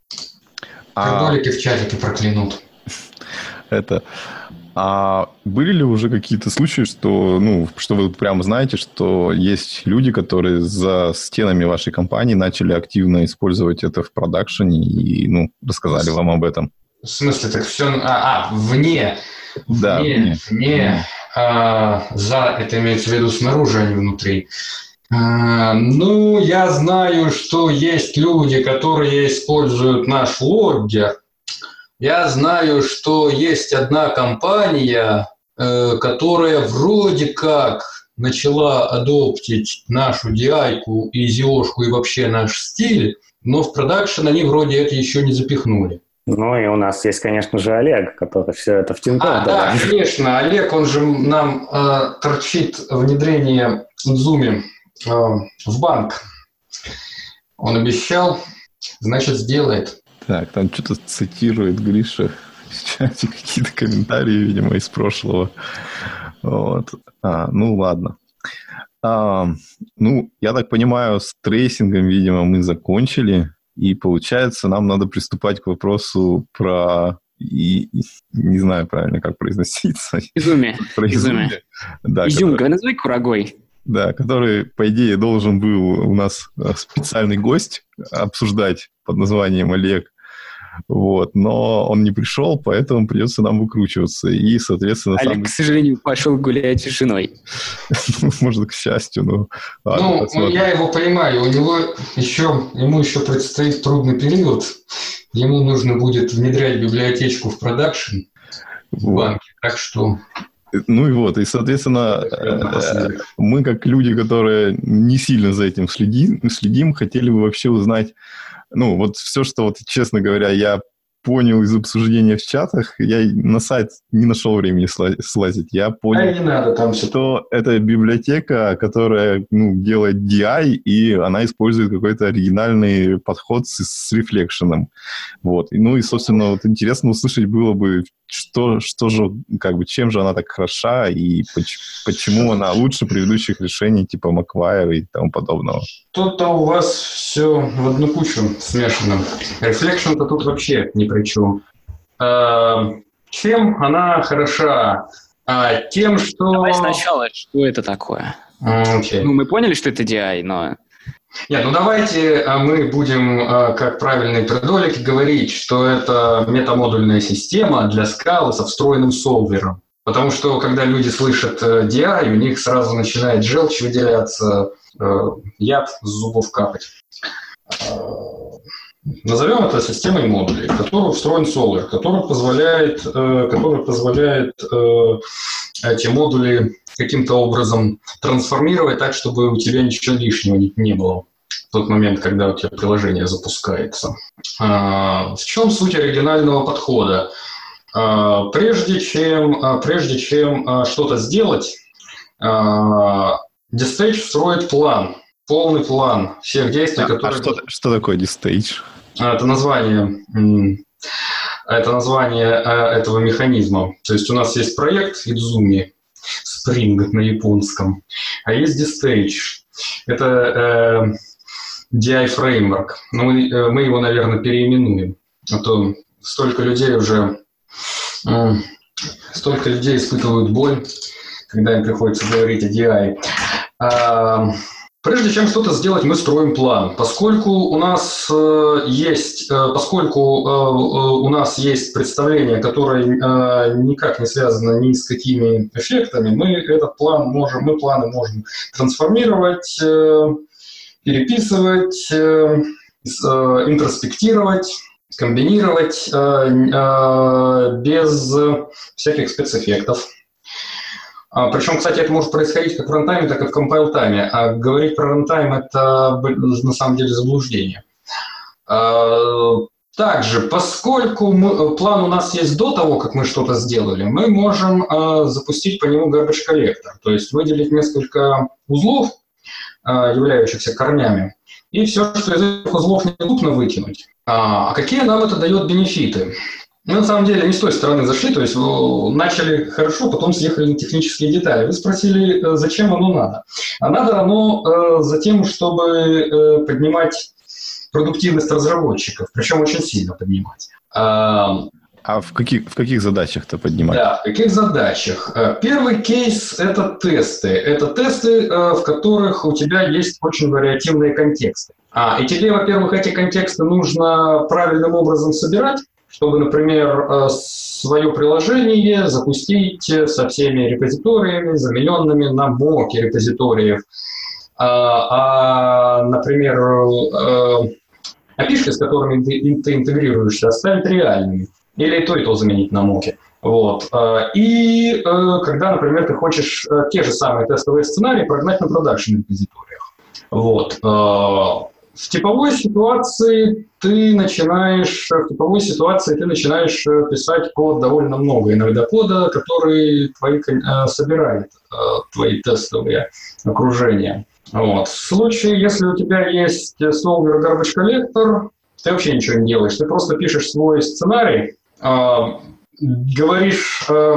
А, в чатике проклянут. это... А были ли уже какие-то случаи, что, ну, что вы прямо знаете, что есть люди, которые за стенами вашей компании начали активно использовать это в продакшене и, ну, рассказали вам об этом? В смысле, так все... А, а, вне. Да, вне. вне. вне. А, за, это имеется в виду снаружи, а не внутри. А, ну, я знаю, что есть люди, которые используют наш логгер. Я знаю, что есть одна компания, э, которая вроде как начала адоптить нашу DI и ZIO-шку и вообще наш стиль, но в продакшн они вроде это еще не запихнули. Ну и у нас есть, конечно же, Олег, который все это в Тинькофф А, да, конечно. Олег, он же нам э, торчит внедрение в Zoom э, в банк. Он обещал, значит, сделает. Так, там что-то цитирует Гриша в чате какие-то комментарии, видимо, из прошлого. Вот. А, ну, ладно. А, ну, я так понимаю, с tracing ом, видимо, мы закончили. И получается, нам надо приступать к вопросу про... И, и- не знаю правильно, как произноситься. Izumi. Про Изюме. изюме. Да, Изюмка, назови курагой. да, который, по идее, должен был у нас э, специальный гость обсуждать под названием Олег. Вот, но он не пришел, поэтому придется нам выкручиваться. И, соответственно, Олег, к сожалению, пошел гулять с женой. сам, может, к счастью, ну, ладно, ну, посмотрим. я его понимаю, у него еще, ему еще предстоит трудный период. Ему нужно будет внедрять библиотечку в продакшн в банке. Так что Ну и вот, и, соответственно, э, мы, как люди, которые не сильно за этим следим, следим, хотели бы вообще узнать, ну, вот все, что, вот, честно говоря, я понял из обсуждения в чатах, я на сайт не нашел времени сла- слазить, я А понял, не надо там все. что это библиотека, которая ну, делает DI, и она использует какой-то оригинальный подход с, с рефлекшеном. Вот. Ну и, собственно, вот интересно услышать было бы, что, что же, как бы, чем же она так хороша, и поч- почему она лучше предыдущих решений типа Macquarie и тому подобного. Тут-то у вас все в одну кучу смешано. Reflection-то тут вообще ни при чем. А, чем она хороша? А, тем, что... Давай сначала, что это такое? Окей. Ну, мы поняли, что это DI, но... Нет, ну давайте а, мы будем, а, как правильные предолики, говорить, что это метамодульная система для скалы со встроенным солвером. Потому что, когда люди слышат э, DI, у них сразу начинает желчь выделяться, э, яд с зубов капать. Назовем это системой модулей, в которую встроен солвер, который позволяет, э, который позволяет э, эти модули каким-то образом трансформировать так, чтобы у тебя ничего лишнего не- было в тот момент, когда у тебя приложение запускается. А, В чем суть оригинального подхода? А, Прежде чем, а, прежде чем а, что-то сделать, а, Distage строит план, полный план всех действий, А, а которые... что, что такое дистейдж? А, Это название, это название э, этого механизма. То есть у нас есть проект Idzumi, Spring на японском, а есть Distage. Это э, DI Framework. Но мы, э, мы его, наверное, переименуем. А то столько людей уже, м, столько людей испытывают боль, когда им приходится говорить о DI. Прежде чем что-то сделать, мы строим план. Поскольку у нас э, есть, э, поскольку э, у нас есть представление, которое никак не связано ни с какими эффектами, мы этот план можем, мы планы можем трансформировать переписывать, интроспектировать, комбинировать без всяких спецэффектов. А, Причем, кстати, это может происходить как в runtime е, так и в compile-time е. А говорить про рантайм – это на самом деле заблуждение. А, также, поскольку мы, план у нас есть до того, как мы что-то сделали, мы можем э, запустить по нему garbage коллектор, то есть выделить несколько узлов, э, являющихся корнями, и все, что из этих узлов не нужно выкинуть. А какие нам это дает бенефиты? Мы на самом деле не с той стороны зашли, то есть начали хорошо, потом съехали на технические детали. Вы спросили, э, зачем оно надо? А надо оно э, за тем, чтобы э, поднимать продуктивность разработчиков, причем очень сильно поднимать. А, а в каких, в каких задачах-то поднимать? Да, в каких задачах? Первый кейс – это тесты. Это тесты, в которых у тебя есть очень вариативные контексты. А, и тебе, во-первых, эти контексты нужно правильным образом собирать, чтобы, например, э, свое приложение запустить со всеми репозиториями, замененными на блоки репозиториев. А, а например, опишки, с которыми ты, ты интегрируешься, оставить реальными. Или то, и то заменить на моке. Вот. А, и э, когда, например, ты хочешь э, те же самые тестовые сценарии прогнать на продакшн репозиториях. Вот. В типовой ситуации ты начинаешь, в типовой ситуации ты начинаешь э, писать код довольно много, иногда кода, который твои, собирает твои тестовые окружения. Вот. В случае, если у тебя есть Solver Garbage Collector, ты вообще ничего не делаешь. Ты просто пишешь свой сценарий, э, говоришь э,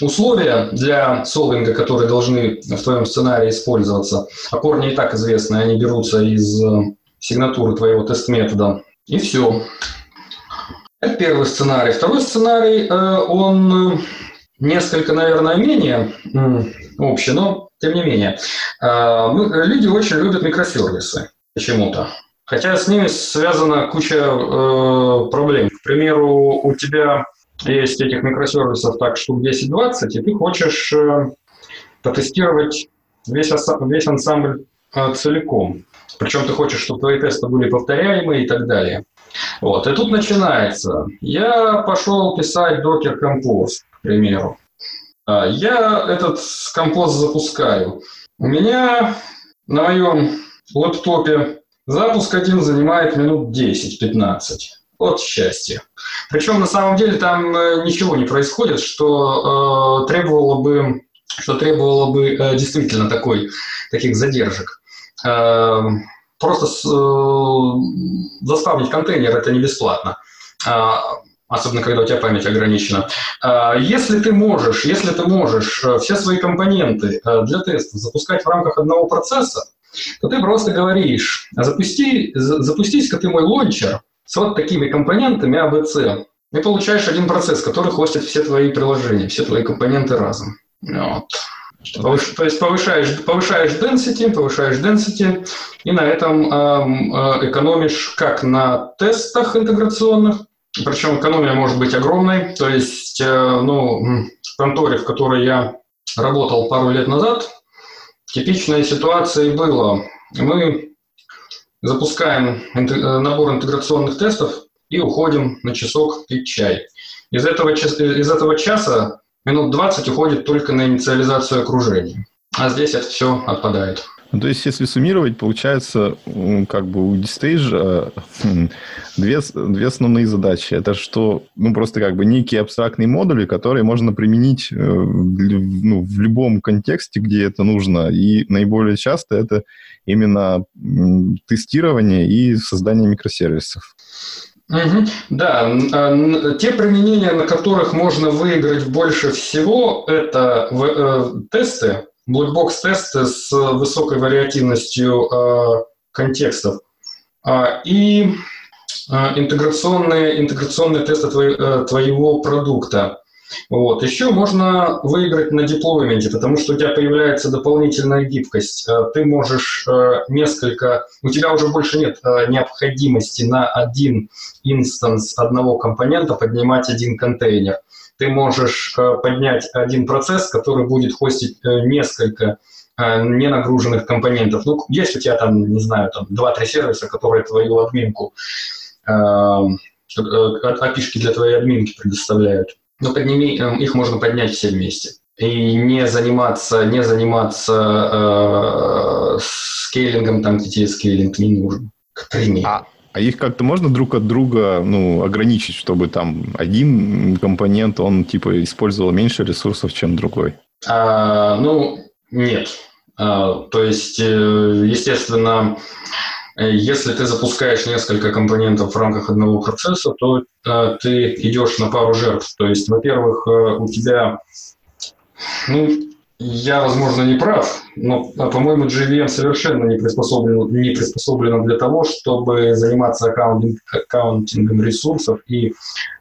условия для солвинга, которые должны в твоем сценарии использоваться. А корни и так известны, они берутся из э, сигнатуры твоего тест-метода. И все. Это первый сценарий. Второй сценарий, э, он несколько, наверное, менее общий, но тем не менее, мы, люди очень любят микросервисы почему-то. Хотя с ними связана куча э, проблем. К примеру, у тебя есть этих микросервисов так штук 10-20, и ты хочешь э, потестировать весь, весь ансамбль э, целиком. Причем ты хочешь, чтобы твои тесты были повторяемые и так далее. Вот. И тут начинается. Я пошел писать Docker Compose, к примеру. А, я этот композ запускаю. У меня на моем лэптопе запуск один занимает минут 10-15. Вот счастье. Причем на самом деле там э, ничего не происходит, что э, требовало бы, что требовало бы э, действительно такой, таких задержек. Э, просто э, заставить контейнер это не бесплатно. А, особенно когда у тебя память ограничена. А, если ты можешь, если ты можешь э, все свои компоненты э, для тестов запускать в рамках одного процесса, то ты просто говоришь, запусти, запустись-ка ты мой лончер с вот такими компонентами ABC, и получаешь один процесс, который хостит все твои приложения, все твои компоненты разом. Вот. То есть повышаешь, повышаешь density, повышаешь density, и на этом э, э, экономишь как на тестах интеграционных, причем экономия может быть огромной. То есть, э, ну, в конторе, в которой я работал пару лет назад, типичной ситуацией было. Мы запускаем э, набор интеграционных тестов и уходим на часок пить чай. Из этого, из этого часа минут 20 уходит только на инициализацию окружения. А здесь это все отпадает. Ну, то есть, если суммировать, получается, как бы у Distage э, две, две основные задачи. Это что, ну, просто как бы некие абстрактные модули, которые можно применить э, ну, в любом контексте, где это нужно. И наиболее часто это именно тестирование и создание микросервисов. Угу. Да, а, те применения, на которых можно выиграть больше всего, это э, тесты, блэкбокс-тесты с высокой вариативностью э, контекстов э, и интеграционные, интеграционные тесты э, твоего продукта. Вот. Еще можно выиграть на деплойменте, потому что у тебя появляется дополнительная гибкость. Э, ты можешь э, несколько... У тебя уже больше нет э, необходимости на один инстанс одного компонента поднимать один контейнер ты можешь поднять один процесс, который будет хостить несколько не нагруженных компонентов. Ну, есть у тебя там, не знаю, там 2-3 сервиса, которые твою админку, э, API для твоей админки предоставляют. Но подними, их можно поднять все вместе. И не заниматься, не заниматься э, скейлингом, там, где тебе скейлинг не нужен, к примеру. А, а их как-то можно друг от друга ну, ограничить, чтобы там один компонент, он типа использовал меньше ресурсов, чем другой? А, ну, нет. А, то есть, э, естественно, если ты запускаешь несколько компонентов в рамках одного процесса, то а, ты идешь на пару жертв. То есть, во-первых, э, у тебя ну, я, возможно, не прав, но, а, по-моему, JVM совершенно не приспособлен, не приспособлена для того, чтобы заниматься аккаунтинг, аккаунтингом ресурсов и,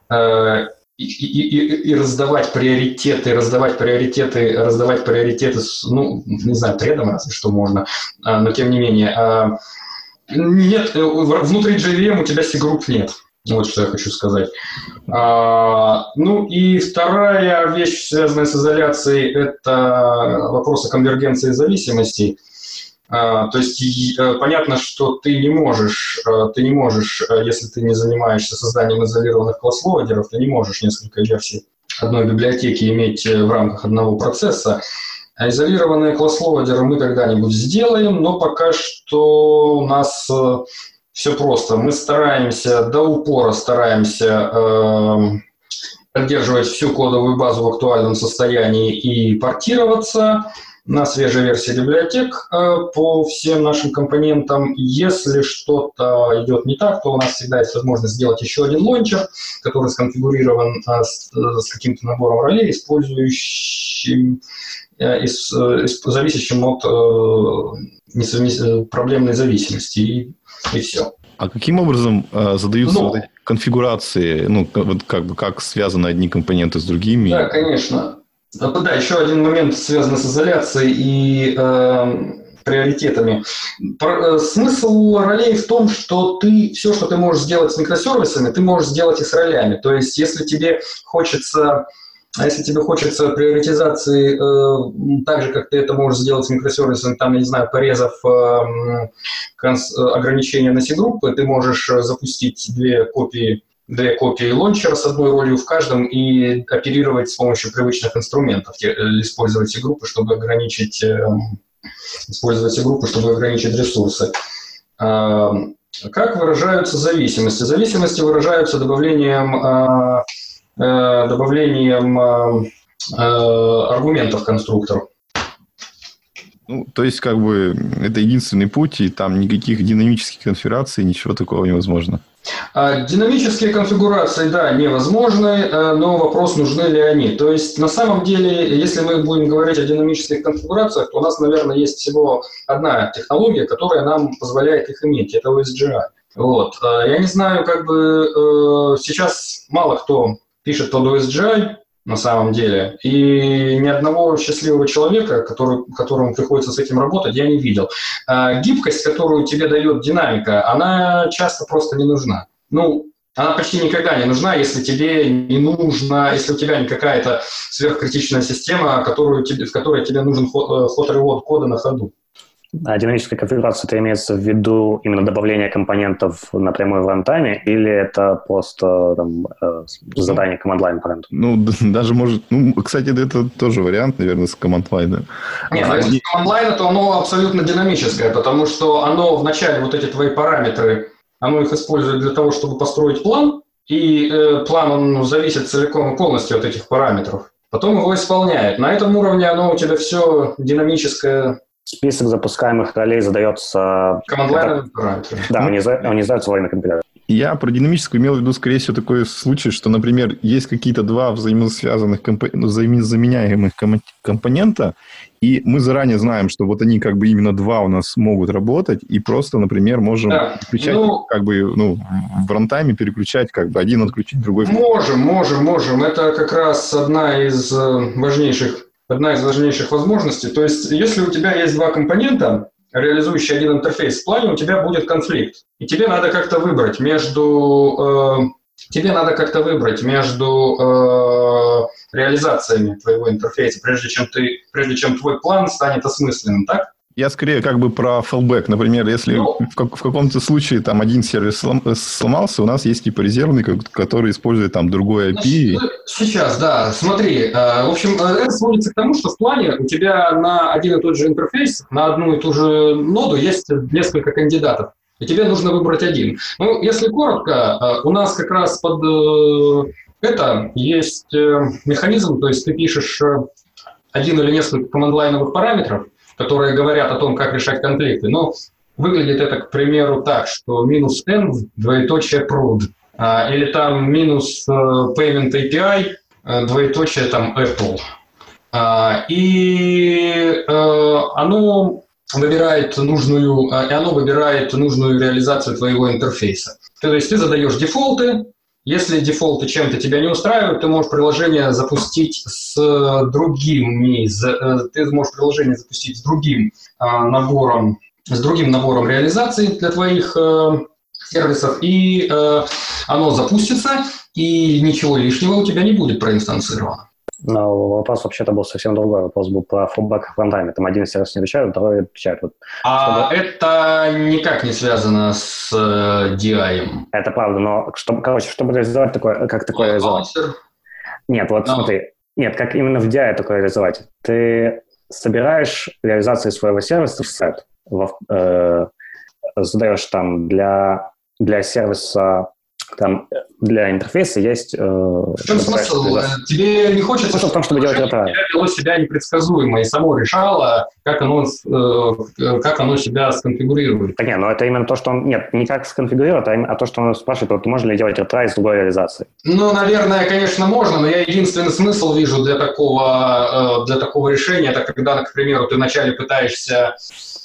э, и, и, и раздавать приоритеты, раздавать приоритеты, раздавать приоритеты, ну, не знаю, тредом разве что можно, а, но тем не менее. Нет, э, внутри JVM у тебя C-групп нет. Вот что я хочу сказать. А, ну и вторая вещь, связанная с изоляцией, это вопрос о конвергенции зависимостей. А, то есть э, понятно, что ты не можешь, э, ты не можешь, если ты не занимаешься созданием изолированных класс-лоадеров, ты не можешь несколько версий одной библиотеки иметь в рамках одного процесса. А изолированные класс-лоадеры мы когда-нибудь сделаем, но пока что у нас все просто. Мы стараемся, до упора стараемся э, поддерживать всю кодовую базу в актуальном состоянии и портироваться на свежей версии библиотек э, по всем нашим компонентам. Если что-то идет не так, то у нас всегда есть возможность сделать еще один лончер, который сконфигурирован э, с, э, с каким-то набором ролей, использующим, э, из, э, зависящим от э, проблемной зависимости. И и все. А каким образом э, задаются ну, вот эти конфигурации, ну, вот как бы как связаны одни компоненты с другими? Да, конечно. Да, еще один момент связан с изоляцией и э, приоритетами. Про, э, смысл ролей в том, что ты все, что ты можешь сделать с микросервисами, ты можешь сделать и с ролями. То есть, если тебе хочется а если тебе хочется приоритизации э, так же, как ты это можешь сделать с микросервисом, там, я не знаю, порезав э, конс, э, ограничения на C-группы, ты можешь э, запустить две копии две копии лончера с одной ролью в каждом и оперировать с помощью привычных инструментов, э, использовать C-группы, чтобы ограничить, э, использовать C-группы, чтобы ограничить ресурсы. Э, как выражаются зависимости? Зависимости выражаются добавлением Э, добавлением э, э, аргументов конструктору. Ну, то есть, как бы, это единственный путь, и там никаких динамических конфигураций, ничего такого невозможно. А, динамические конфигурации, да, невозможны, но вопрос, нужны ли они. То есть, на самом деле, если мы будем говорить о динамических конфигурациях, то у нас, наверное, есть всего одна технология, которая нам позволяет их иметь. Это OSGI. Вот. Я не знаю, как бы сейчас мало кто пишет под OSGI на самом деле, и ни одного счастливого человека, который, которому приходится с этим работать, я не видел. А гибкость, которую тебе дает динамика, она часто просто не нужна. Ну, она почти никогда не нужна, если тебе не нужно, если у тебя не какая-то сверхкритичная система, которую тебе, в которой тебе нужен ход-ревод кода на ходу. А динамическая конфигурация, это имеется в виду именно добавление компонентов напрямую в рантайме, или это просто там, э, задание команд-лайн паренту? Ну, даже может... Ну, кстати, это тоже вариант, наверное, с команд-лайна. Нет, а, если с команд-лайна, то оно абсолютно динамическое, потому что оно вначале, вот эти твои параметры, оно их использует для того, чтобы построить план, и э, план, он зависит целиком и полностью от этих параметров. Потом его исполняет. На этом уровне оно у тебя все динамическое список запускаемых ролей задается... Команд Да, они, они задаются во время компиляции. Я про динамическую имел в виду, скорее всего, такой случай, что, например, есть какие-то два взаимосвязанных, комп... Ну, взаимозаменяемых компонента, и мы заранее знаем, что вот они как бы именно два у нас могут работать, и просто, например, можем да. переключать ну, как бы ну, в рантайме переключать как бы один отключить, другой. Можем, можем, можем. Это как раз одна из э, важнейших одна из важнейших возможностей. То есть, если у тебя есть два компонента, реализующие один интерфейс в плане, у тебя будет конфликт. И тебе надо как-то выбрать между тебе надо как-то выбрать между э, реализациями твоего интерфейса, прежде чем, ты, прежде чем твой план станет осмысленным, так? Я скорее как бы про fallback. Например, если ну, в, как, в каком-то случае там один сервис слом, сломался, у нас есть типа резервный, который использует там другой API. Ну, сейчас, да. Смотри, э, в общем, э, это сводится к тому, что в плане у тебя на один и тот же интерфейс, на одну и ту же ноду есть несколько кандидатов и тебе нужно выбрать один. Ну, если коротко, э, у нас как раз под это есть механизм, то есть ты пишешь один или несколько команд-лайновых параметров, которые говорят о том, как решать конфликты. Но выглядит это, к примеру, так, что минус n, двоеточие prod, а, или там минус э, payment API, э, двоеточие там Apple. А, и э, оно выбирает нужную, и оно выбирает нужную реализацию твоего интерфейса. То есть ты задаешь дефолты, если дефолты чем-то тебя не устраивают, ты можешь приложение запустить с другими, э, ты можешь приложение запустить с другим а, набором, с другим набором реализаций для твоих э, сервисов, и э, оно запустится, и ничего лишнего у тебя не будет проинстанцировано. Но вопрос вообще-то был совсем другой. Вопрос был про флбэк в рантайме. Там один сервис не отвечает, второй отвечает. Вот, а чтобы... это никак не связано с э, DI. Это правда, но чтобы, короче, чтобы реализовать такое, как такое ну, реализовать? Нет, вот no. смотри. Нет, как именно в DI такое реализовать? Ты собираешь реализацию своего сервиса в сет, в, э, задаешь там для, для сервиса там для интерфейса есть... Э, в чем смысл? Э, тебе не хочется... Смысл в том, чтобы делать это. вело себя непредсказуемо и само решало, как оно, э, как оно себя сконфигурирует. Так нет, но это именно то, что он... Нет, не как сконфигурировать, а, а то, что он спрашивает, вот, можно ли делать ретра с другой реализации. Ну, наверное, конечно, можно, но я единственный смысл вижу для такого, для такого решения, это когда, к примеру, ты вначале пытаешься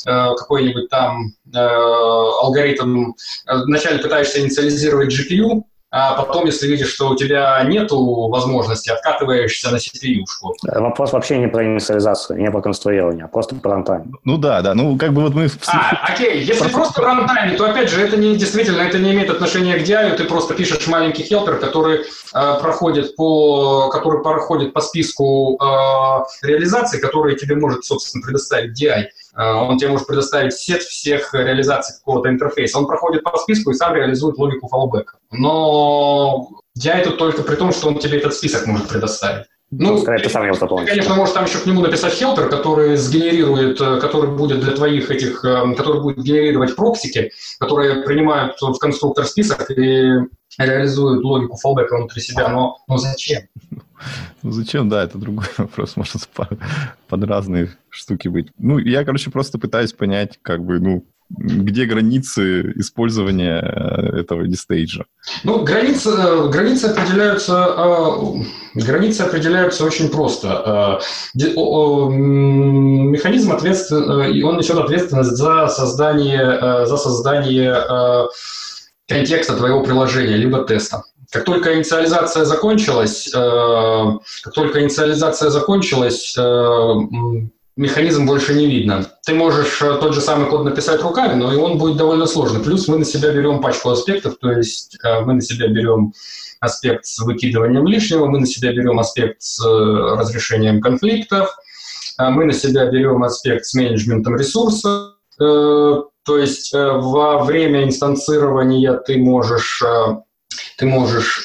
какой-нибудь там алгоритм, вначале пытаешься инициализировать GPU, а потом, если видишь, что у тебя нет возможности, откатываешься на CPU-шку. Вопрос вообще не про инициализацию, не про конструирование, а просто про runtime. Ну да, да, ну как бы вот мы... А, окей, если просто про runtime, то опять же, это не действительно, это не имеет отношения к DI, ты просто пишешь маленький helper, который э, проходит по, который проходит по списку э, реализаций, которые тебе может, собственно, предоставить DI. Э, он тебе может предоставить сет всех реализаций какого-то интерфейса. Он проходит по списку и сам реализует логику фаллбэка. Но я это только при том, что он тебе этот список может предоставить. Ну, Пускай ты сам его заполнишь. Конечно, можешь там еще к нему написать хелпер, который сгенерирует, э, который будет для твоих этих, э, который будет генерировать проксики, которые принимают в конструктор список и реализуют логику фаллбека внутри себя. Но, но зачем? Ну, зачем, да, это другой вопрос, может под разные штуки быть. Ну, я, короче, просто пытаюсь понять, как бы, ну, где границы использования э, этого дистейджа? Ну, границы, э, границы определяются, э, границы определяются очень просто. Механизм ответственен, он несет ответственность за создание, за создание контекста твоего приложения, либо теста. Как только инициализация закончилась, как только инициализация закончилась, механизм больше не видно. Ты можешь э, тот же самый код написать руками, но и он будет довольно сложный. Плюс мы на себя берем пачку аспектов, то есть э, мы на себя берем аспект с выкидыванием лишнего, мы на себя берем аспект с э, разрешением конфликтов, мы на себя берем аспект с менеджментом ресурсов, то есть во время инстанцирования ты можешь ты можешь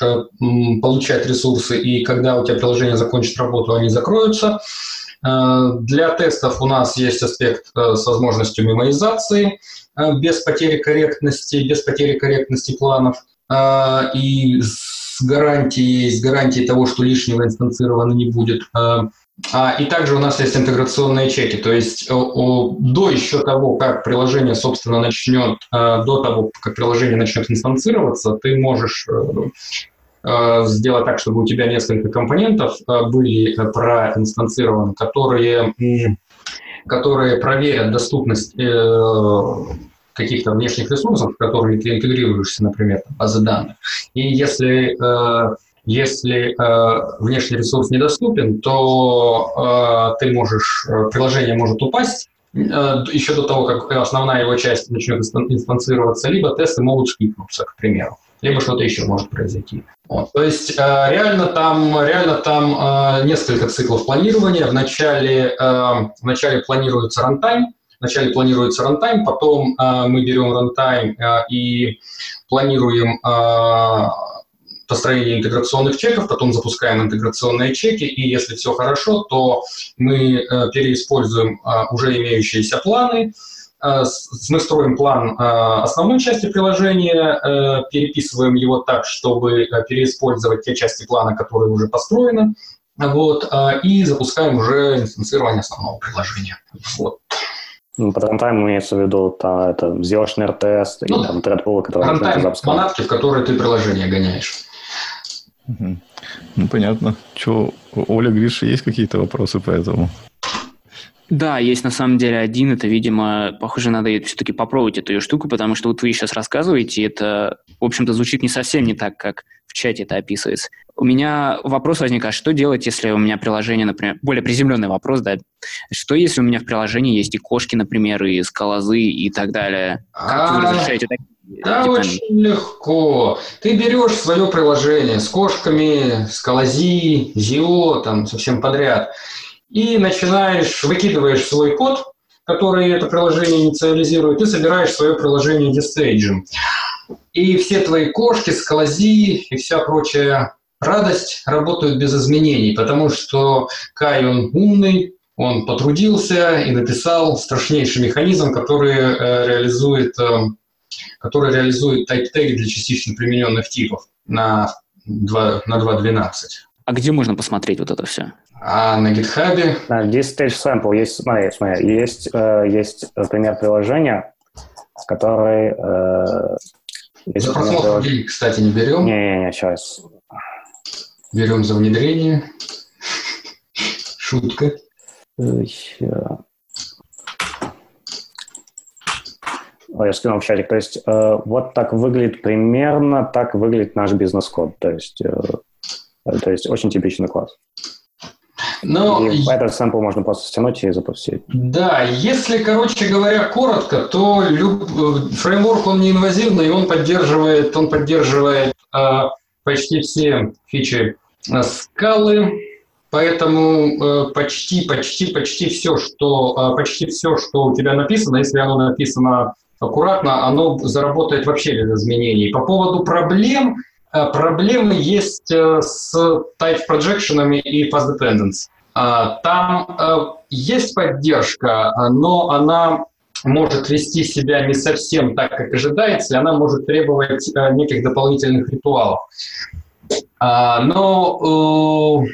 получать ресурсы, и когда у тебя приложение закончит работу, они закроются. Э, для тестов у нас есть аспект э, с возможностью мемоизации э, без потери корректности, без потери корректности планов и с гарантией, с гарантией того, что лишнего инстанцировано не будет. А, и также у нас есть интеграционные чеки, то есть до еще того, как приложение, собственно, начнет, до того, как приложение начнет инстанцироваться, ты можешь Э, сделать так, чтобы у тебя несколько компонентов э, были э, проинстанцированы, которые, которые проверят доступность каких-то внешних ресурсов, в которые ты интегрируешься, например, базы данных. И если если внешний ресурс недоступен, то ты можешь, приложение может упасть еще до того, как основная его часть начнет инстанцироваться, либо тесты могут скипнуться, к примеру. Либо что-то еще может произойти. Вот. То есть э, реально там, реально там э, несколько циклов планирования. Вначале, э, вначале планируется runtime, вначале планируется runtime, потом э, мы берем runtime э, и планируем э, построение интеграционных чеков, потом запускаем интеграционные чеки, и если все хорошо, то мы э, переиспользуем э, уже имеющиеся планы, э, мы строим план основной части приложения, переписываем его так, чтобы переиспользовать те части плана, которые уже построены, вот, и запускаем уже инстанцирование основного приложения. Вот. Ну, по рантайму имеется в виду та, это сделочный тест ну, и там thread который... Рантайм – манатки, в которые ты приложение гоняешь. Ну, понятно. Че, Оля, Гриша, есть какие-то вопросы по этому? Да, есть на самом деле один. Это, видимо, похоже, надо все-таки попробовать эту ее штуку, потому что вот вы сейчас рассказываете, это, в общем-то, звучит не совсем не так, как в чате это описывается. У меня вопрос возник, а что делать, если у меня приложение, например, более приземленный вопрос, да, что если у меня в приложении есть и кошки, например, и скалозы и так далее? Как вы разрешаете такие да, типа... очень легко. Ты берешь свое приложение с кошками, с колози, зио, там совсем подряд, и начинаешь, выкидываешь свой код, который это приложение инициализирует, и собираешь свое приложение дистейджем. И все твои кошки, скалози и вся прочая радость работают без изменений, потому что Кай, он умный, он потрудился и написал страшнейший механизм, который э, реализует э, который реализует type-теги для частично примененных типов на 2.12. На 2.12. А где можно посмотреть вот это все? А на GitHub? На Stage Sample есть, смотри, смотри, есть, э, есть пример приложения, который... Э, за просмотр денег, кстати, не берем. Не-не-не, сейчас. Берем за внедрение. Шутка. Сейчас. я скинул в чатик. То есть э, вот так выглядит примерно, так выглядит наш бизнес-код. То есть, э, то есть очень типичный класс. Но... И этот сэмпл можно просто стянуть и запустить. Да, если, короче говоря, коротко, то люб... Э, фреймворк, он не инвазивный, и он поддерживает, он поддерживает э, почти все фичи э, скалы, Поэтому э, почти, почти, почти все, что, э, почти все, что у тебя написано, если оно написано аккуратно, оно заработает вообще без изменений. По поводу проблем, э, проблемы есть э, с type projection и path dependence. А, там э, есть поддержка, но она может вести себя не совсем так, как ожидается, и она может требовать неких дополнительных ритуалов. Но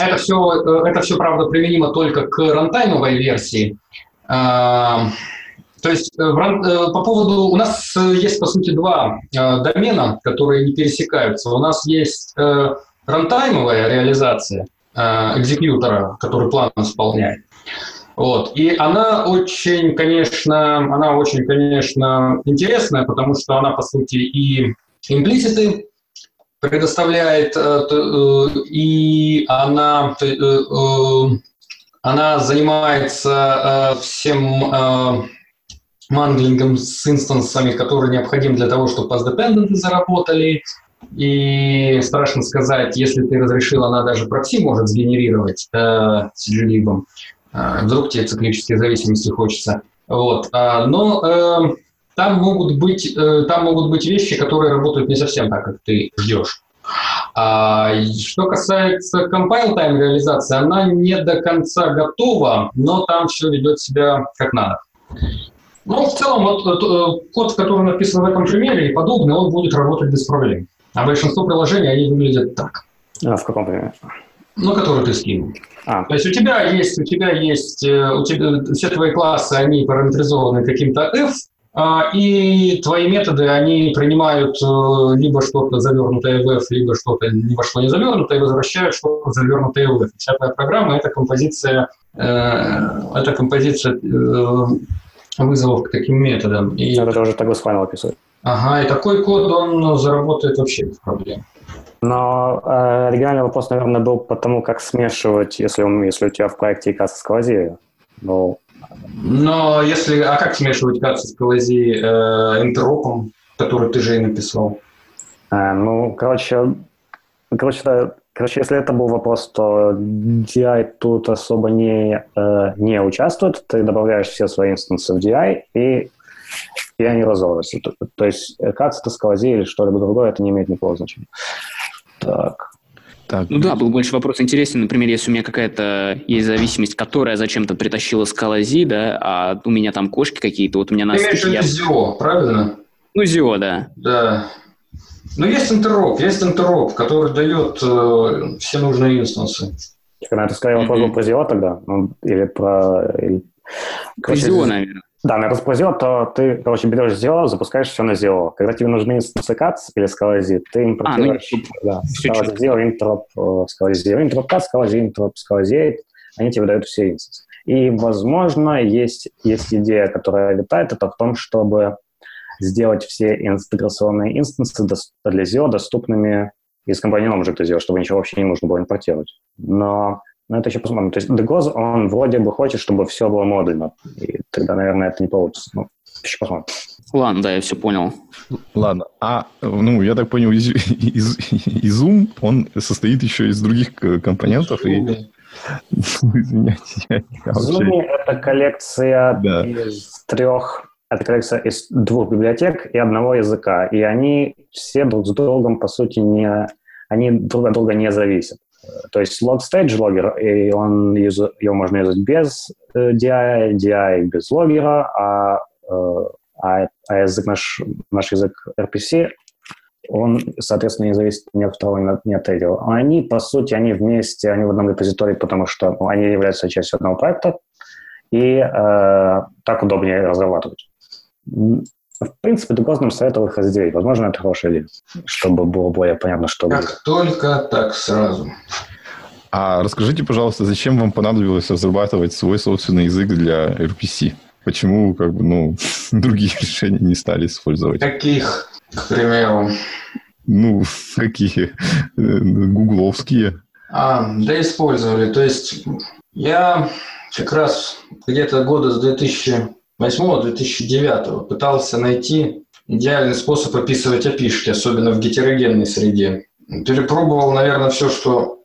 это все, это все, правда, применимо только к рантаймовой версии. То есть э, э, по поводу... У нас э, есть, по сути, два домена, которые не пересекаются. У нас есть рантаймовая реализация экзекьютора, который план исполняет. Вот. И она очень, конечно, она очень, конечно, интересная, потому что она, по сути, и имплиситы предоставляет, и она, она занимается всем манглингом с инстансами, которые необходимы для того, чтобы path-dependent заработали. И страшно сказать, если ты разрешил, она даже прокси может сгенерировать э, с glib. Э, вдруг тебе циклические зависимости хочется. Вот. А, но э, там, могут быть, э, там могут быть вещи, которые работают не совсем так, как ты ждешь. А, что касается compile time реализации, она не до конца готова, но там все ведет себя как надо. Ну, в целом, вот э, код, который написан в этом примере и подобный, он будет работать без проблем. А большинство приложений, они выглядят так. А в каком примере? Ну, который ты скинул. А. То есть у тебя есть, у тебя есть, э, у тебя все твои классы, они параметризованы каким-то f, а, и твои методы, они принимают э, либо что-то завернутое в f, либо что-то ни во что не завернутое, и возвращают что-то завернутое в f. Вся твоя программа – это композиция, э, это композиция э, вызовов к таким методам. И... Это уже тогда Spinal описывает. Ага, и такой код, он заработает вообще без проблем. Но э, оригинальный вопрос, наверное, был по тому, как смешивать, если, если у тебя в проекте икаса с квази. Ну... Но если... А как смешивать икаса с квази э, интеропом, который ты же и написал? А, ну, короче, короче, да, короче, если это был вопрос, то DI тут особо не, э, не участвует. Ты добавляешь все свои инстансы в DI, и, и они разовываются. То, то есть, как это сквози или что-либо другое, это не имеет никакого значения. Так. Так. Ну да, был больше вопрос интересен. Например, если у меня какая-то есть зависимость, которая зачем-то притащила скалази, да, а у меня там кошки какие-то, вот у меня на Ты имеешь в виду я... ZIO, правильно? Ну, Зио, да. Да. Ну, есть интероп, есть интероп, который дает э, все нужные инстансы. Когда ты скорее вопрос был про Zio тогда? Ну, или про... Или... Короче, Зио, наверное. Да, на раз про Zio, то ты, короче, берешь Zio, запускаешь все на Zio. Когда тебе нужны инстансы CATS или Scala-Z, ты импортируешь А, ну, да, Scala-Z, Interop, э, Scala-Z, Interop CATS, Scala-Z, Interop, Scala-Z, они тебе дают все инстансы. И, возможно, есть, есть идея, которая летает, это в том, чтобы сделать все интеграционные инстансы для Zio доступными из компаньона Object Zio, чтобы ничего вообще не нужно было импортировать. Но, но это еще посмотрим. То есть Degoz, он вроде бы хочет, чтобы все было модульно. И тогда, наверное, это не получится. Ну, еще посмотрим. Ладно, да, я все понял. Ладно. А, ну, я так понял, из, из, Изум, он состоит еще из других к- компонентов. И, извиняйте, я вообще- Zoomy — это коллекция Да. из трех это коллекция из двух библиотек и одного языка. И они все друг с другом, по сути, не... Они друг от друга не зависят. То есть log stage логер, и он, его можно юзать без э, DI, DI без логера, а, э, а, а язык наш, наш язык RPC, он, соответственно, не зависит ни от второго, ни от, третьего. Они, по сути, они вместе, они в одном репозитории, потому что они являются частью одного проекта, и э, так удобнее разрабатывать. В принципе, Дугоз нам советовал их разделить. Возможно, это хорошая идея, чтобы было более понятно, что будет. Как только так сразу. А расскажите, пожалуйста, зачем вам понадобилось разрабатывать свой собственный язык для RPC? Почему, как бы, ну, другие решения не стали использовать? Каких, к примеру? Ну, какие? Э, Гугловские. А, да, использовали. То есть я как раз где-то года с 2008-2009 пытался найти идеальный способ описывать опишки, особенно в гетерогенной среде. Перепробовал, наверное, все, что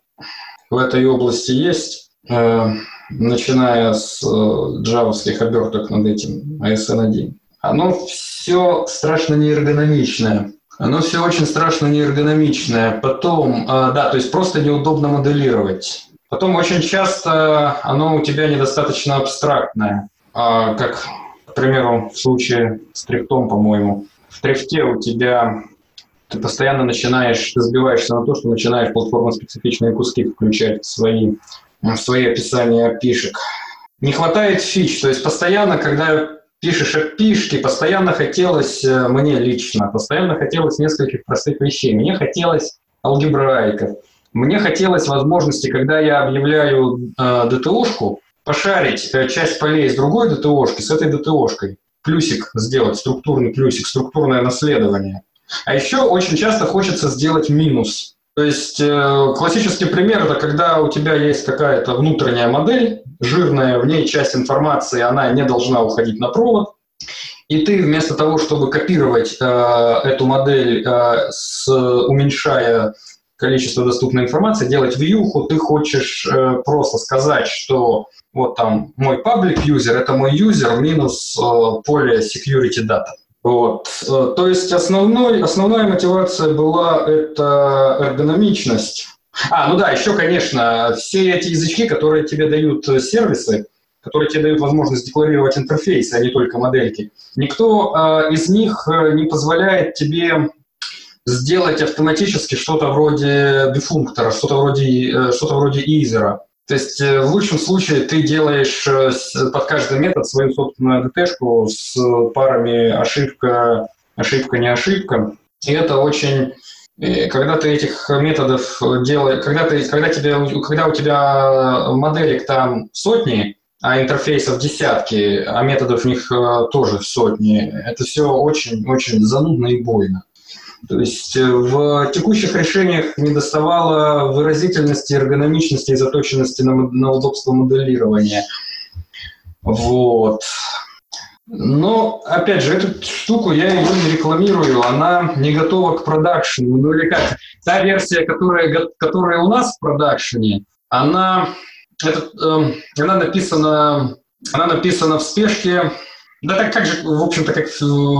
в этой области есть, э, начиная с э, джавовских оберток над этим ASN1. Оно все страшно неэргономичное. Оно все очень страшно неэргономичное. Потом, э, да, то есть просто неудобно моделировать. Потом очень часто оно у тебя недостаточно абстрактное. А, как, примеру, в случае с трифтом, по-моему. В трифте у тебя ты постоянно начинаешь, ты сбиваешься на то, что начинаешь платформо-специфичные куски включать в свои, в свои описания опишек. Не хватает фич, то есть постоянно, когда пишешь опишки, постоянно хотелось, э, мне лично, постоянно хотелось нескольких простых вещей. Мне хотелось алгебраиков, мне хотелось возможности, когда я объявляю э, ДТОшку, пошарить э, часть полей с другой ДТОшки, с этой ДТОшкой. Плюсик сделать, структурный плюсик, структурное наследование. А еще очень часто хочется сделать минус. То есть э, классический пример это когда у тебя есть какая-то внутренняя модель, жирная, в ней часть информации, она не должна уходить на провод. И ты вместо того, чтобы копировать э, эту модель, э, с, уменьшая количество доступной информации, делать вьюху, ты хочешь э, просто сказать, что вот там мой public user это мой user минус э, поле security data. Вот. Э, То есть основной, основная мотивация была это эргономичность. А, ну да, еще, конечно, все эти язычки, которые тебе дают э, сервисы, которые тебе дают возможность декларировать интерфейсы, а не только модельки, никто э, из них э, не позволяет тебе сделать автоматически что-то вроде дефунктора, что-то вроде, э, что-то вроде изера. То есть э, в лучшем случае ты делаешь э, под каждый метод свою собственную ДТшку с парами ошибка, ошибка, не ошибка. И это очень... э, Когда ты этих методов делаешь, когда, ты, когда, тебе, когда у тебя моделек там сотни, а интерфейсов десятки, а методов в них тоже сотни, это все очень-очень занудно и больно. То есть э, в текущих решениях не доставало выразительности, эргономичности и заточенности на, на удобство моделирования. Вот. Но, опять же, эту штуку я ее не рекламирую, она не готова к продакшену. Ну или как, та версия, которая, которая у нас в продакшене, она, это, э, она, написана, она написана в спешке. Да так как же, в общем-то, как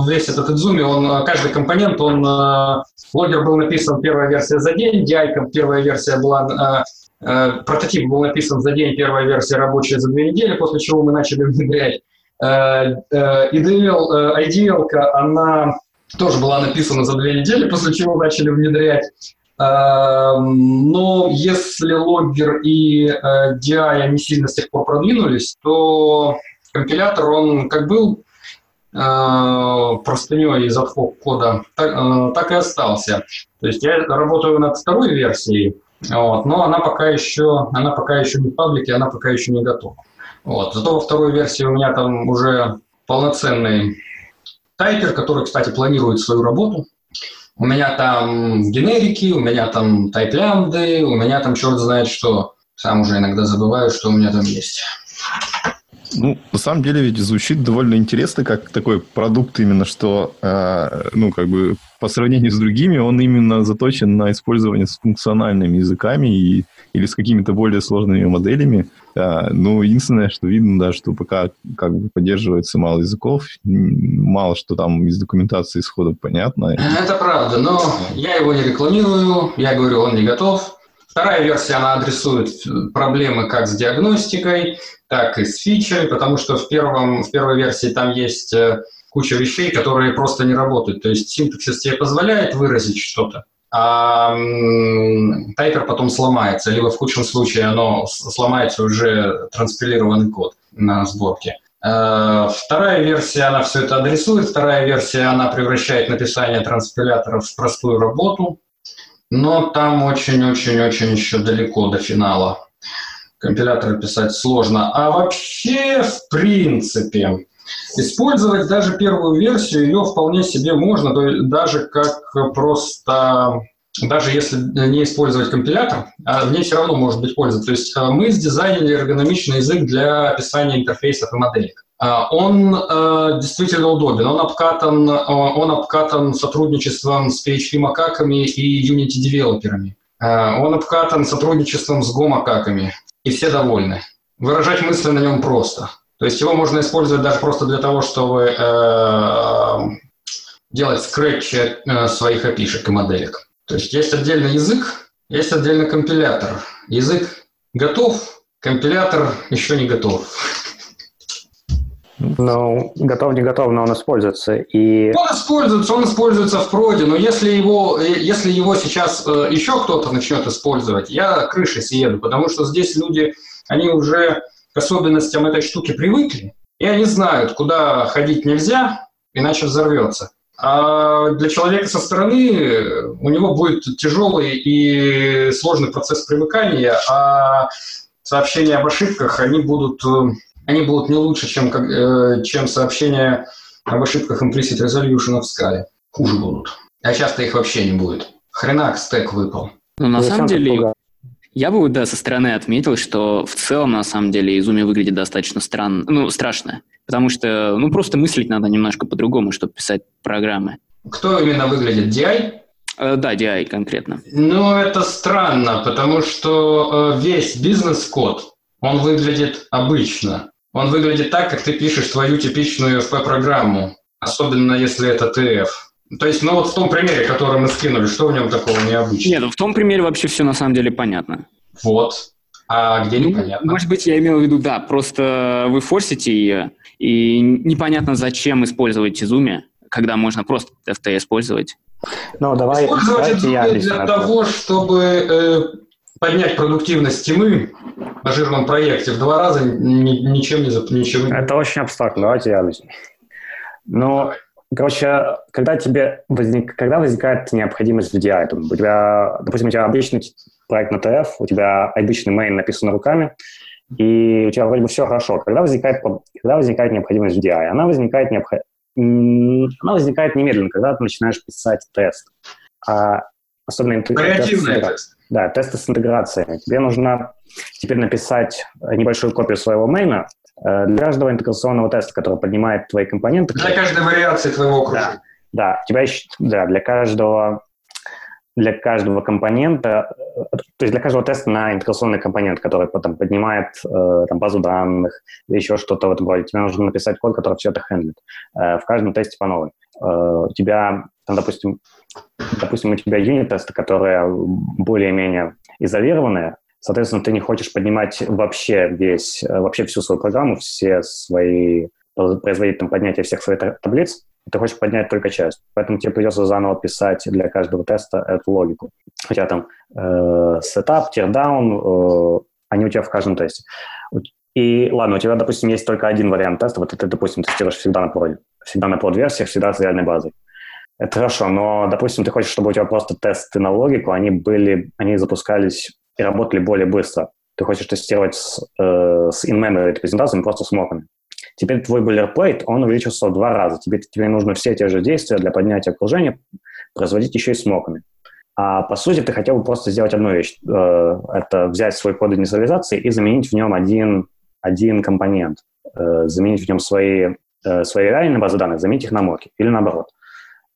весь этот Изуми, он, каждый компонент, он, э, логер был написан, первая версия за день, DI, первая версия была э, э, прототип был написан за день, первая версия рабочая за две недели, после чего мы начали внедрять. Э, э, Ideal, э, Ideal, она тоже была написана за две недели, после чего начали внедрять. Но если логгер и DI, они сильно с тех пор продвинулись, то компилятор, он как был простыней из отфок кода, так, так и остался. То есть я работаю над второй версией, вот, но она пока еще, она пока еще не в паблике, она пока еще не готова. Вот. Зато во второй версии у меня там уже полноценный тайпер, который, кстати, планирует свою работу. У меня там генерики, у меня там тайп-лямбды, у меня там черт знает что. Сам уже иногда забываю, что у меня там есть. Ну, на самом деле ведь звучит довольно интересно, как такой продукт именно, что, э, ну, как бы по сравнению с другими, он именно заточен на использование с функциональными языками и, или с какими-то более сложными моделями. Э, ну, единственное, что видно, да, что пока как бы поддерживается мало языков, мало что там из документации исходов понятно. Это правда, но я его не рекламирую, я говорю, он не готов. Вторая версия, она адресует проблемы как с диагностикой, так и с фичей, потому что в, первом, в первой версии там есть э, куча вещей, которые просто не работают. То есть синтаксис тебе позволяет выразить что-то, а тайпер потом сломается, либо в худшем случае оно сломается уже транспилированный код на сборке. Э, вторая версия, она все это адресует. Вторая версия, она превращает написание транспиляторов в простую работу. Но там очень-очень-очень еще далеко до финала компилятор писать сложно. А вообще, в принципе, использовать даже первую версию, ее вполне себе можно, даже как просто даже если не использовать компилятор, а в ней все равно может быть польза. То есть а, мы сдизайнили эргономичный язык для описания интерфейсов и моделек. А, он э, действительно удобен. Он обкатан, он обкатан сотрудничеством с PHP-макаками и Unity-девелоперами. Он обкатан сотрудничеством с Go-макаками и все довольны. Выражать мысли на нем просто. То есть его можно использовать даже просто для того, чтобы э, делать скретч э, своих опишек и моделек. То есть есть отдельный язык, есть отдельный компилятор. Язык готов, компилятор еще не готов. Ну, готов, не готов, но он используется. И... Он используется, он используется в проде, но если его, если его сейчас э, еще кто-то начнет использовать, я крышей съеду, потому что здесь люди, они уже к особенностям этой штуки привыкли, и они знают, куда ходить нельзя, иначе взорвется. А для человека со стороны у него будет тяжелый и сложный процесс привыкания, а сообщения об ошибках, они будут э, они будут не лучше, чем, э, чем сообщения об ошибках implicit resolution в скале. Хуже будут. А часто их вообще не будет. Хренак стек выпал. Ну, на самом деле, я бы, да, со стороны отметил, что в целом, на самом деле, Изуми выглядит достаточно странно, ну, страшно. Потому что, ну, просто мыслить надо немножко по-другому, чтобы писать программы. Кто именно выглядит? DI? Э, да, DI конкретно. Ну, это странно, потому что э, весь бизнес-код, он выглядит обычно. Он выглядит так, как ты пишешь твою типичную FP-программу, особенно если это TF. То есть, ну вот в том примере, который мы скинули, что в нем такого необычного? Нет, ну в том примере вообще все на самом деле понятно. Вот. А где ну, непонятно? Может быть, я имел в виду, да, просто вы форсите ее, и непонятно, зачем использовать Изуми, когда можно просто FT использовать. Ну, давай, использовать Изуми для того, чтобы э, поднять продуктивность тьмы на жирном проекте в два раза ни, ничем не... Ничем... Это очень абстрактно, давайте я объясню. Но, короче, когда тебе возник, когда возникает необходимость в DI, там, у тебя, допустим, у тебя обычный проект на TF, у тебя обычный мейн написан руками, и у тебя вроде бы все хорошо. Когда возникает, когда возникает необходимость в DI? Она возникает, необход... она возникает немедленно, когда ты начинаешь писать тест. А особенно Креативный тест. Да, тесты с интеграцией. Тебе нужно теперь написать небольшую копию своего мейна, э, для каждого интеграционного теста, который поднимает твои компоненты... Для каждой вариации твоего окружения. Да, да, у тебя еще, да, для каждого для каждого компонента, то есть для каждого теста на интеграционный компонент, который потом поднимает э, там, базу данных или еще что-то в этом роде, тебе нужно написать код, который все это хендлит. Э, в каждом тесте по новой. Э, у тебя, допустим, допустим, у тебя юнит-тесты, которые более-менее изолированные, соответственно, ты не хочешь поднимать вообще весь, вообще всю свою программу, все свои, производить там поднятие всех своих таблиц, ты хочешь поднять только часть. Поэтому тебе придется заново писать для каждого теста эту логику. Тебя там э, setup, teardown, э, они у тебя в каждом тесте. И ладно, у тебя, допустим, есть только один вариант теста, вот ты, допустим, тестируешь всегда на проде, всегда на прод-версиях, всегда с реальной базой. Это хорошо, но, допустим, ты хочешь, чтобы у тебя просто тесты на логику, они были, они запускались и работали более быстро. Ты хочешь тестировать с, э, с in-memory репрезентациями, просто с моками. Теперь твой boilerplate, он увеличился в два раза. Тебе, тебе нужно все те же действия для поднятия окружения производить еще и с моками. А по сути ты хотел бы просто сделать одну вещь. Э, это взять свой код инициализации и заменить в нем один, один компонент. Э, заменить в нем свои, свои реальные базы данных, заменить их на моки. Или наоборот.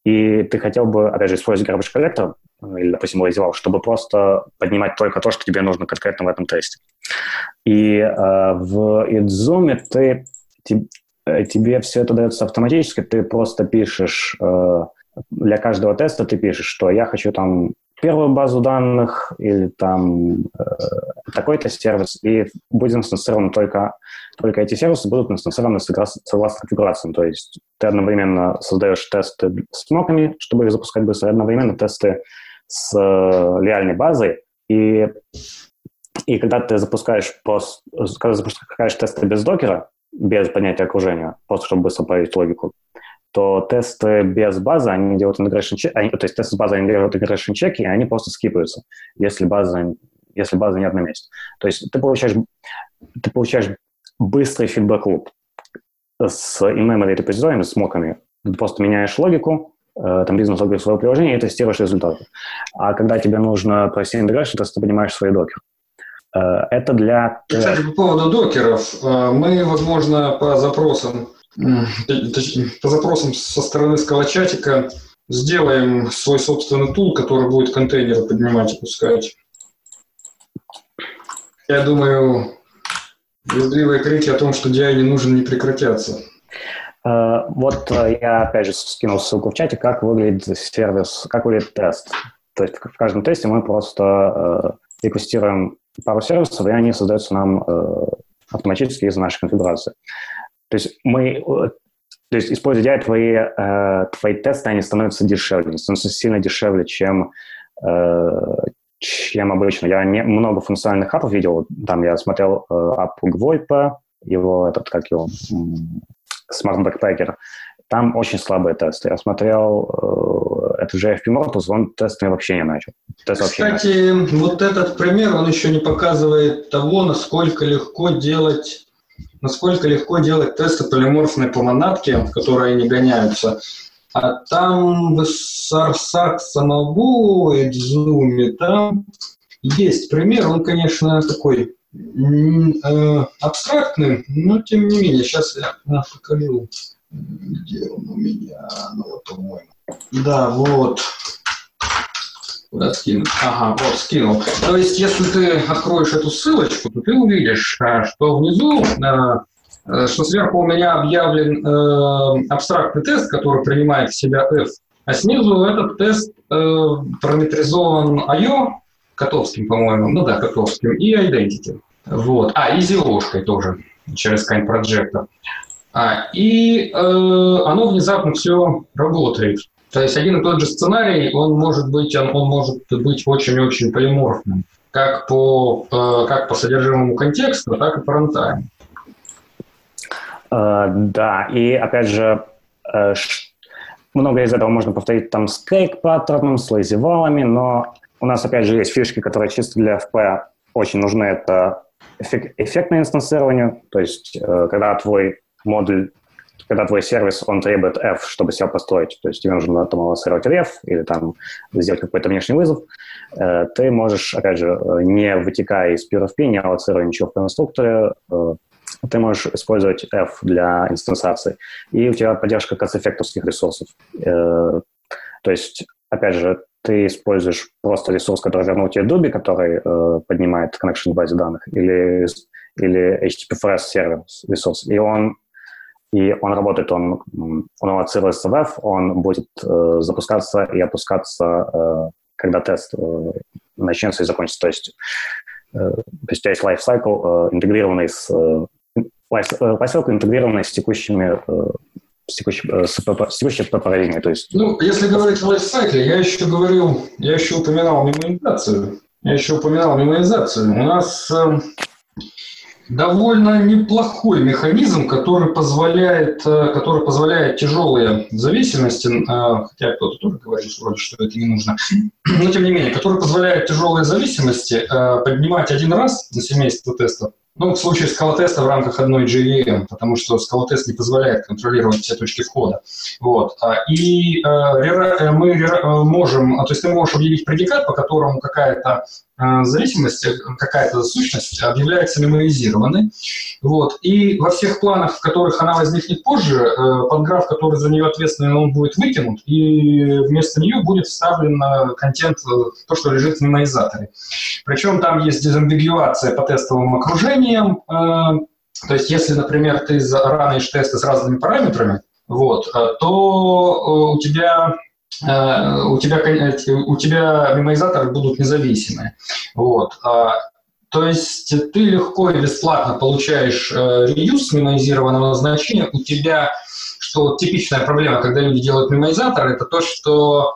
И ты хотел бы, опять же, использовать garbage collector или, допустим, lazy чтобы просто поднимать только то, что тебе нужно конкретно в этом тесте. И э, в IDZOOM ты Э, тебе все это дается автоматически, ты просто пишешь, э, для каждого теста ты пишешь, что я хочу там первую базу данных или там э, такой-то сервис, и будет инстанцирован только, только эти сервисы будут инстанцированы согласно конфигурациям. То есть ты одновременно создаешь тесты с моками, чтобы их запускать быстро, и одновременно тесты с э, реальной базой, и, и когда ты запускаешь, пост, когда запускаешь тесты без докера, без понятия окружения, просто чтобы быстро проверить логику, то тесты без базы, они делают integration check, они, то есть тесты с базой, они делают integration чеки, и они просто скипаются, если база, если база не на месте. То есть ты получаешь, ты получаешь быстрый фидбэк-луп с in-memory репозиториями, с моками. Ты просто меняешь логику, э, там бизнес-логику своего приложения и тестируешь результаты. А когда тебе нужно провести integration, то ты понимаешь свои докеры. Э, это для... Кстати, по поводу докеров. Э, мы, возможно, по запросам, по запросам со стороны скалочатика сделаем свой собственный тул, который будет контейнеры поднимать и пускать. Я думаю, визгливые крики о том, что DI не нужен, не прекратятся. Uh, вот uh, я опять же скинул ссылку в чате, как выглядит сервис, как выглядит тест. То есть в каждом тесте мы просто uh, реквестируем пару сервисов, и они создаются нам э, автоматически из нашей конфигурации. То есть мы, то есть используя твои, э, твои тесты, они становятся дешевле, становятся сильно дешевле, чем, э, чем обычно. Я не, много функциональных апов видел, там я смотрел э, ап Gvoip, его этот, как его, Smart Backpacker, там очень слабые тесты. Я смотрел это же FP Mortals, он тестами вообще не начал. Тест Кстати, не начал. вот этот пример, он еще не показывает того, насколько легко делать насколько легко делать тесты полиморфной по монадке, которые не гоняются. А там в Сарсак самого и там есть пример, он, конечно, такой э, абстрактный, но тем не менее, сейчас я покажу. Где он у меня? Ну вот, по-моему. Да, вот. Куда скинуть? Ага, вот, скинул. То есть, если ты откроешь эту ссылочку, то ты увидишь, а, что внизу, а, э, что сверху у меня объявлен э, абстрактный тест, который принимает в себя F, а снизу этот тест э, параметризован IO, Котовским, по-моему, ну да, Котовским, и Identity. Вот. А, и зелошкой тоже, через Kind Projector. А, и э, оно внезапно все работает. То есть один и тот же сценарий, он может быть, он, он может быть очень-очень полиморфным, как по, э, как по содержимому контекста, так и по рантайму. Uh, да, и опять же, uh, много из этого можно повторить там с кейк-паттерном, с лейзивалами, но у нас опять же есть фишки, которые чисто для FP очень нужны. Это эффект, эффектное инстанцирование, то есть uh, когда твой модуль, когда твой сервис, он требует F, чтобы себя построить, то есть тебе нужно там аллоцировать ref или там сделать какой-то внешний вызов, э, ты можешь, опять же, не вытекая из P2P, не аллоцируя ничего в конструкторе, э, ты можешь использовать F для инстансации. И у тебя поддержка кац-эффектовских ресурсов. Э, то есть, опять же, ты используешь просто ресурс, который вернул тебе Dubi, который э, поднимает connection в базе данных, или, или HTTP сервер ресурс, и он и он работает, он, он аллоцируется в F, он будет э, запускаться и опускаться, э, когда тест э, начнется и закончится. То есть, э, то есть у тебя есть lifecycle, э, интегрированный с э, lifecycle, э, интегрированный с текущими э, с текущей, э, с, с текущей. То есть... Ну, если говорить о лайфсайкле, я еще говорил, я еще упоминал мемоизацию. Я еще упоминал мемоизацию. У нас э, довольно неплохой механизм, который позволяет, э, который позволяет тяжелые зависимости, э, хотя кто-то тоже говорит что это не нужно, но тем не менее, который позволяет тяжелые зависимости э, поднимать один раз на семейство тестов ну, в случае скалотеста в рамках одной JVM, потому что скалотест не позволяет контролировать все точки входа. Вот. А, и э, мы можем, то есть ты можешь объявить предикат, по которому какая-то зависимость, э, какая-то сущность объявляется меморизированной. Вот. И во всех планах, в которых она возникнет позже, э, подграф, который за нее ответственен, он будет выкинут, и вместо нее будет вставлен контент, то, что лежит в меморизаторе. Причем там есть дезамбигуация по тестовым окружениям. То есть если, например, ты ранишь тесты с разными параметрами, вот, то у тебя Э, у тебя, у тебя мемоизаторы будут независимые. Вот. А, то есть ты легко и бесплатно получаешь э, реюз мемоизированного значения. У тебя, что типичная проблема, когда люди делают мемоизатор, это то, что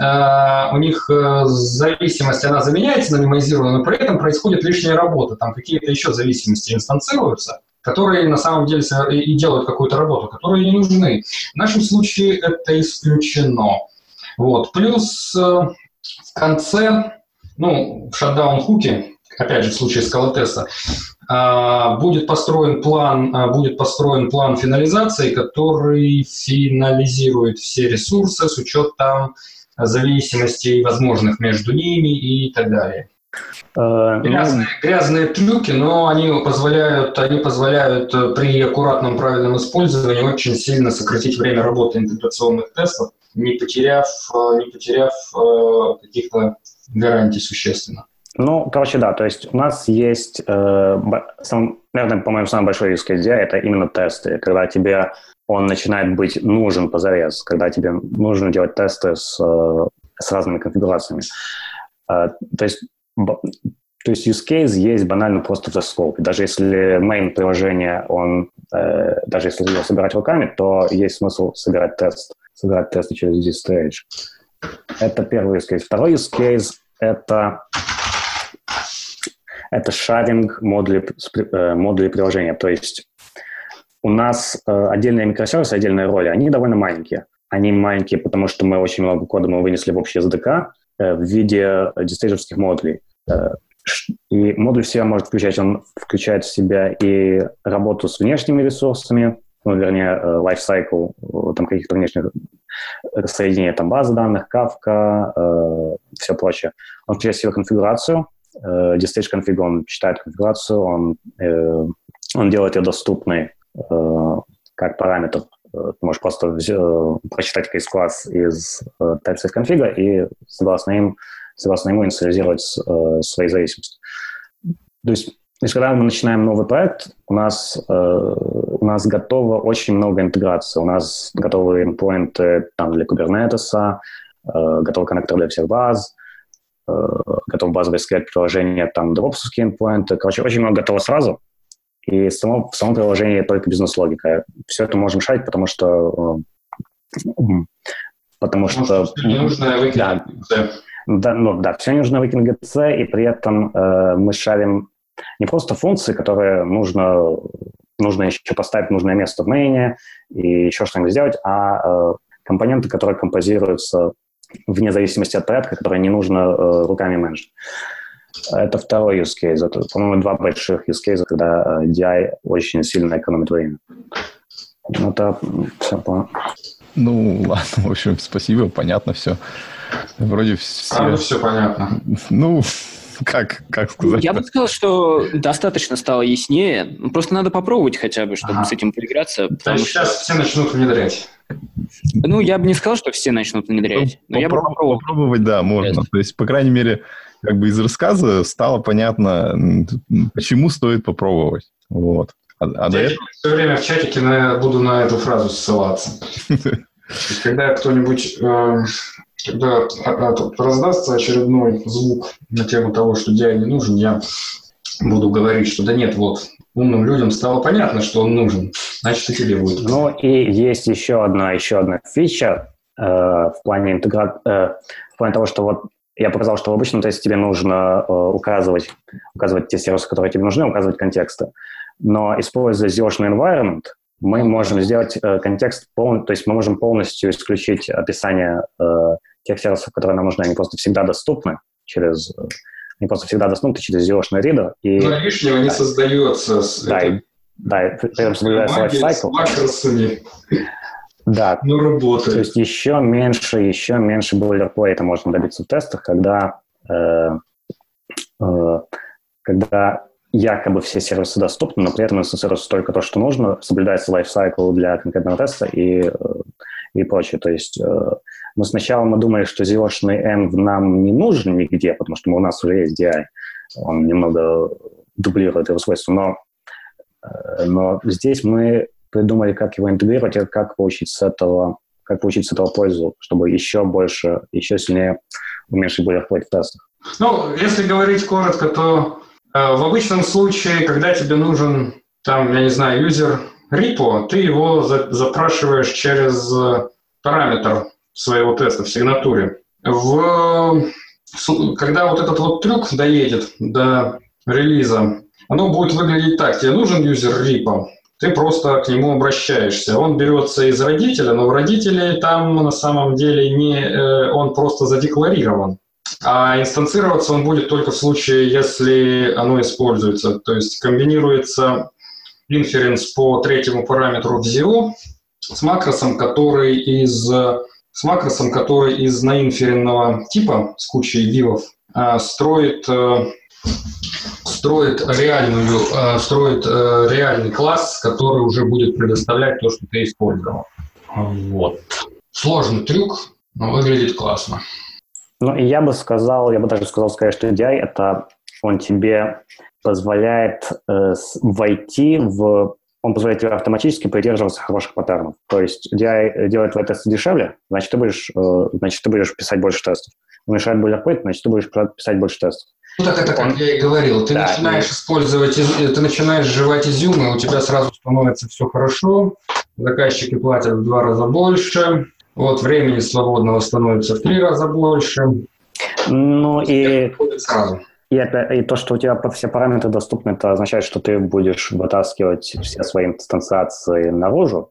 Uh, у них зависимость, она заменяется на мемоизированную, но при этом происходит лишняя работа. Там какие-то еще зависимости инстанцируются, которые на самом деле и делают какую-то работу, которые не нужны. В нашем случае это исключено. Вот. Плюс э, в конце, ну, в шатдаун-хуке, опять же, в случае скалотеста, э, будет построен план, э, будет построен план финализации, который финализирует все ресурсы с учетом зависимостей возможных между ними и так далее. Грязные, грязные трюки, но они позволяют, они позволяют при аккуратном правильном использовании очень сильно сократить время работы интеграционных тестов не потеряв, э, не потеряв э, каких-то гарантий существенно. Ну, короче, да, то есть у нас есть, э, сам, наверное, по-моему, самый большой риск идея – это именно тесты, когда тебе он начинает быть нужен позарез, когда тебе нужно делать тесты с, э, с разными конфигурациями. Э, то есть то есть use case есть банально просто в scope. Даже если main приложение, он, э, даже если его собирать руками, то есть смысл собирать тест собирать тесты через Z-Stage. Это первый use case. Второй use case – это это шаринг модулей, э, модулей приложения. То есть у нас э, отдельные микросервисы, отдельные роли, они довольно маленькие. Они маленькие, потому что мы очень много кода мы вынесли в общий SDK в виде дистейджерских модулей. И модуль себя может включать, он включает в себя и работу с внешними ресурсами, ну, вернее, э, lifecycle э, там каких-то внешних соединений, там базы данных, Kafka, э, все прочее. Он включает в себя конфигурацию, э, Distage config, он читает конфигурацию, он, э, он делает ее доступной э, как параметр. Ты можешь просто э, прочитать кейс-класс из э, TypeScript конфига и согласно им, согласно ему инициализировать э, свои зависимости. То есть то есть, когда мы начинаем новый проект, у нас, э, у нас готово очень много интеграции. У нас готовы endpoinты там, для Kubernetes, э, готовый коннектор для всех баз, э, готов базовый скелет приложения, там, DevOps endpoinты. Короче, очень много готово сразу. И само, в самом приложении только бизнес-логика. Все это можем решать, потому что... Э, потому что... Не нужно да, да, ну, да, все нужно выкинуть GC, и при этом э, мы шарим не просто функции, которые нужно, нужно еще поставить нужное место в мейне и еще что-нибудь сделать, а э, компоненты, которые композируются вне зависимости от порядка, которые не нужно э, руками менеджить. Это второй use case. Это, по-моему, два больших use case, когда э, DI очень сильно экономит время. Ну, это все понял. Ну, ладно, в общем, спасибо, понятно все. Вроде все... А, ну, все понятно. Ну, Как, как сказать? Я бы сказал, что достаточно стало яснее. Просто надо попробовать хотя бы, чтобы Ага. с этим поиграться. То есть что, сейчас все начнут внедрять. ну, я бы не сказал, что все начнут внедрять. Но я бы Попробовать, попробовал. попробовать, да, можно. То есть, по крайней мере, как бы из рассказа стало понятно, почему стоит попробовать. Вот. А, а до Я этого... все время в чатике на- буду на эту фразу ссылаться. Когда кто-нибудь, э, когда а- а, раздастся очередной звук на тему того, что DI не нужен, я буду говорить, что да нет, вот, умным людям стало понятно, что он нужен, значит и тебе будет. Ну и есть еще одна, еще одна фича э, в плане интегра... э, в плане того, что вот я показал, что в обычном тесте тебе нужно э, указывать, указывать те сервисы, которые тебе нужны, указывать контексты. Но используя zero environment, мы можем сделать э, контекст полный, то есть мы можем полностью исключить описание э, тех сервисов, которые нам нужны, они просто всегда доступны через э, они просто всегда доступны через zero reader. И, Но лишнего не создается с да, этой да, и при этом соблюдается макросами. Да, Ну, То работает. есть еще меньше, еще меньше бойлерплейта можно добиться в тестах, когда, э, э, когда якобы все сервисы доступны, но при этом инстансируется только то, что нужно, соблюдается lifecycle для конкретного теста и, э, и прочее. То есть э, мы сначала мы думали, что zero env нам не нужен нигде, потому что у нас уже есть DI, он немного дублирует его свойства, но, э, но здесь мы придумали, как его интегрировать и как получить с этого как получить с этого пользу, чтобы еще больше, еще сильнее уменьшить бойлерплейт в тестах. Ну, если говорить коротко, то в обычном случае, когда тебе нужен, там, я не знаю, юзер репо, ты его за- запрашиваешь через э, параметр своего теста в сигнатуре. В, когда вот этот вот трюк доедет до релиза, оно будет выглядеть так. Тебе нужен юзер репо, ты просто к нему обращаешься. Он берется из родителя, но в родителе там на самом деле не, э, он просто задекларирован. А инстанцироваться он будет только в случае, если оно используется. То есть комбинируется инференс по третьему параметру в zero с макросом, который из, с макросом, который из наинференного типа с кучей вивов а, строит, э, строит, реальную, э, строит э, реальный класс, который уже будет предоставлять то, что ты использовал. Вот. Сложный трюк, но выглядит классно. Ну, и я бы сказал, я бы даже сказал, скорее, что DI – это он тебе позволяет э, войти в... Он позволяет тебе автоматически придерживаться хороших паттернов. То есть DI делает твои тесты дешевле, значит, ты будешь, э, значит, ты будешь писать больше тестов. Уменьшает бойлерплейт, значит, ты будешь писать больше тестов. Ну так это как я и говорил, ты Да, начинаешь использовать, из- ты начинаешь жевать изюмы, у тебя сразу становится все хорошо, заказчики платят в два раза больше, вот времени свободного становится в три раза больше, Ну, и сразу. И, это, и то, что у тебя под все параметры доступны, это означает, что ты будешь вытаскивать все свои инстанциации наружу.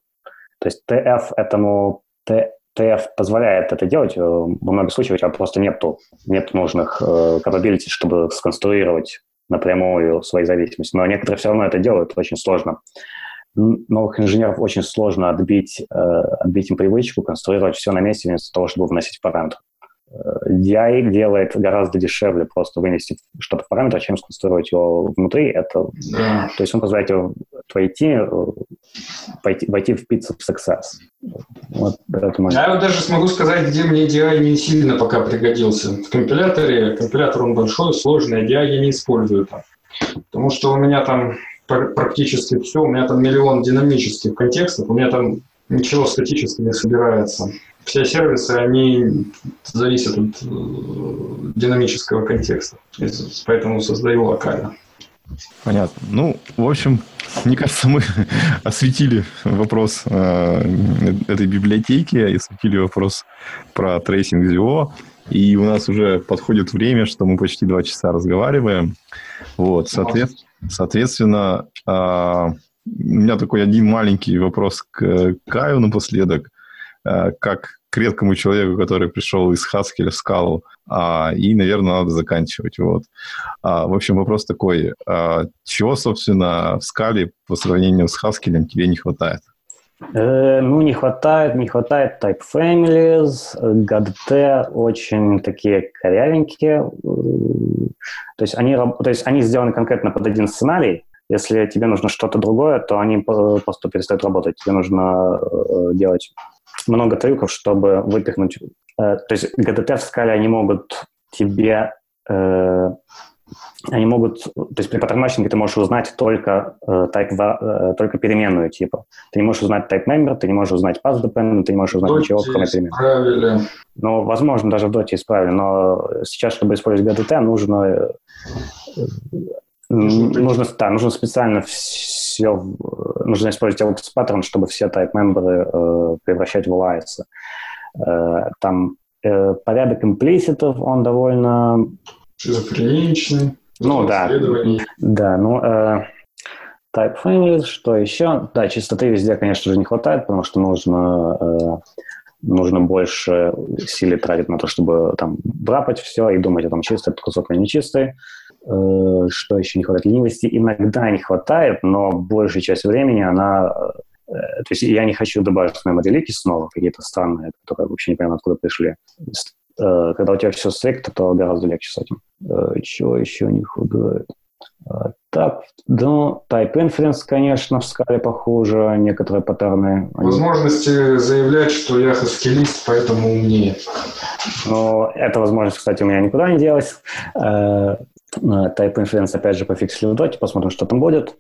То есть TF этому TF позволяет это делать. Э, Во многих случаях у тебя просто нету, нет нужных э, capability, чтобы сконструировать напрямую свои зависимости. Но некоторые все равно это делают очень сложно. Новых инженеров очень сложно отбить, э, отбить им привычку, конструировать все на месте вместо того, чтобы вносить параметры. DI делает гораздо дешевле просто вынести что-то в параметр, чем сконструировать его внутри. Это, Да. то есть он позволяет тебе войти, э, пойти, войти в pizza в success. Вот это Я вот даже смогу сказать, где мне DI не сильно пока пригодился. В компиляторе, компилятор он большой, сложный, а DI я не использую там. Потому что у меня там практически все, у меня там миллион динамических контекстов, у меня там ничего статически не собирается. Все сервисы, они зависят от э, динамического контекста. Поэтому создаю локально. Понятно. Ну, в общем, мне кажется, мы осветили вопрос э, этой библиотеки, осветили вопрос про tracing ZIO, и у нас уже подходит время, что мы почти два часа разговариваем. Вот, соответ- соответственно, э, у меня такой один маленький вопрос к Каю напоследок, э, как к редкому человеку, который пришел из Haskell в Scala, а, и, наверное, надо заканчивать. Вот. А, в общем, вопрос такой. а, чего, собственно, в скале по сравнению с Haskell тебе не хватает? Э, ну, не хватает, не хватает type families, GDT очень такие корявенькие. То есть они, то есть они сделаны конкретно под один сценарий. Если тебе нужно что-то другое, то они просто перестают работать. Тебе нужно э, делать много трюков, чтобы выпихнуть. Э, то есть GDT в скале они могут тебе они могут, то есть при паттернматчинге ты можешь узнать только, э, type, э, только переменную типа. Ты не можешь узнать type member, ты не можешь узнать path dependent, ты не можешь узнать ничего, кроме перемен. Исправили. Ну, возможно, даже в доте исправили, но сейчас, чтобы использовать GDT, нужно, э, нужно, да, нужно специально все, нужно использовать LTS паттерн, чтобы все type member э, превращать в LIS. Э, там э, порядок имплиситов, он довольно шизофреничный. Ну да. Да, ну э, type families, что еще? Да, чистоты везде, конечно же, не хватает, потому что нужно, э, нужно больше силы тратить на то, чтобы там драпать все и думать, о том, чистый этот кусок или нечистый. Э, что еще не хватает? Ленивости иногда не хватает, но большая часть времени она... Э, то есть я не хочу добавить memory лики снова, какие-то странные, которые вообще не понимаю, откуда пришли. Э, когда у тебя все стрикто, то гораздо легче с этим. Э, чего еще не худает? А, так, ну, Type Inference, конечно, в скале похуже, некоторые паттерны. Возможности заявлять, что я хаскилист, поэтому умнее. Ну, эта возможность, кстати, у меня никуда не делась. Э, Type Inference, опять же, пофиксили в доте, посмотрим, что там будет.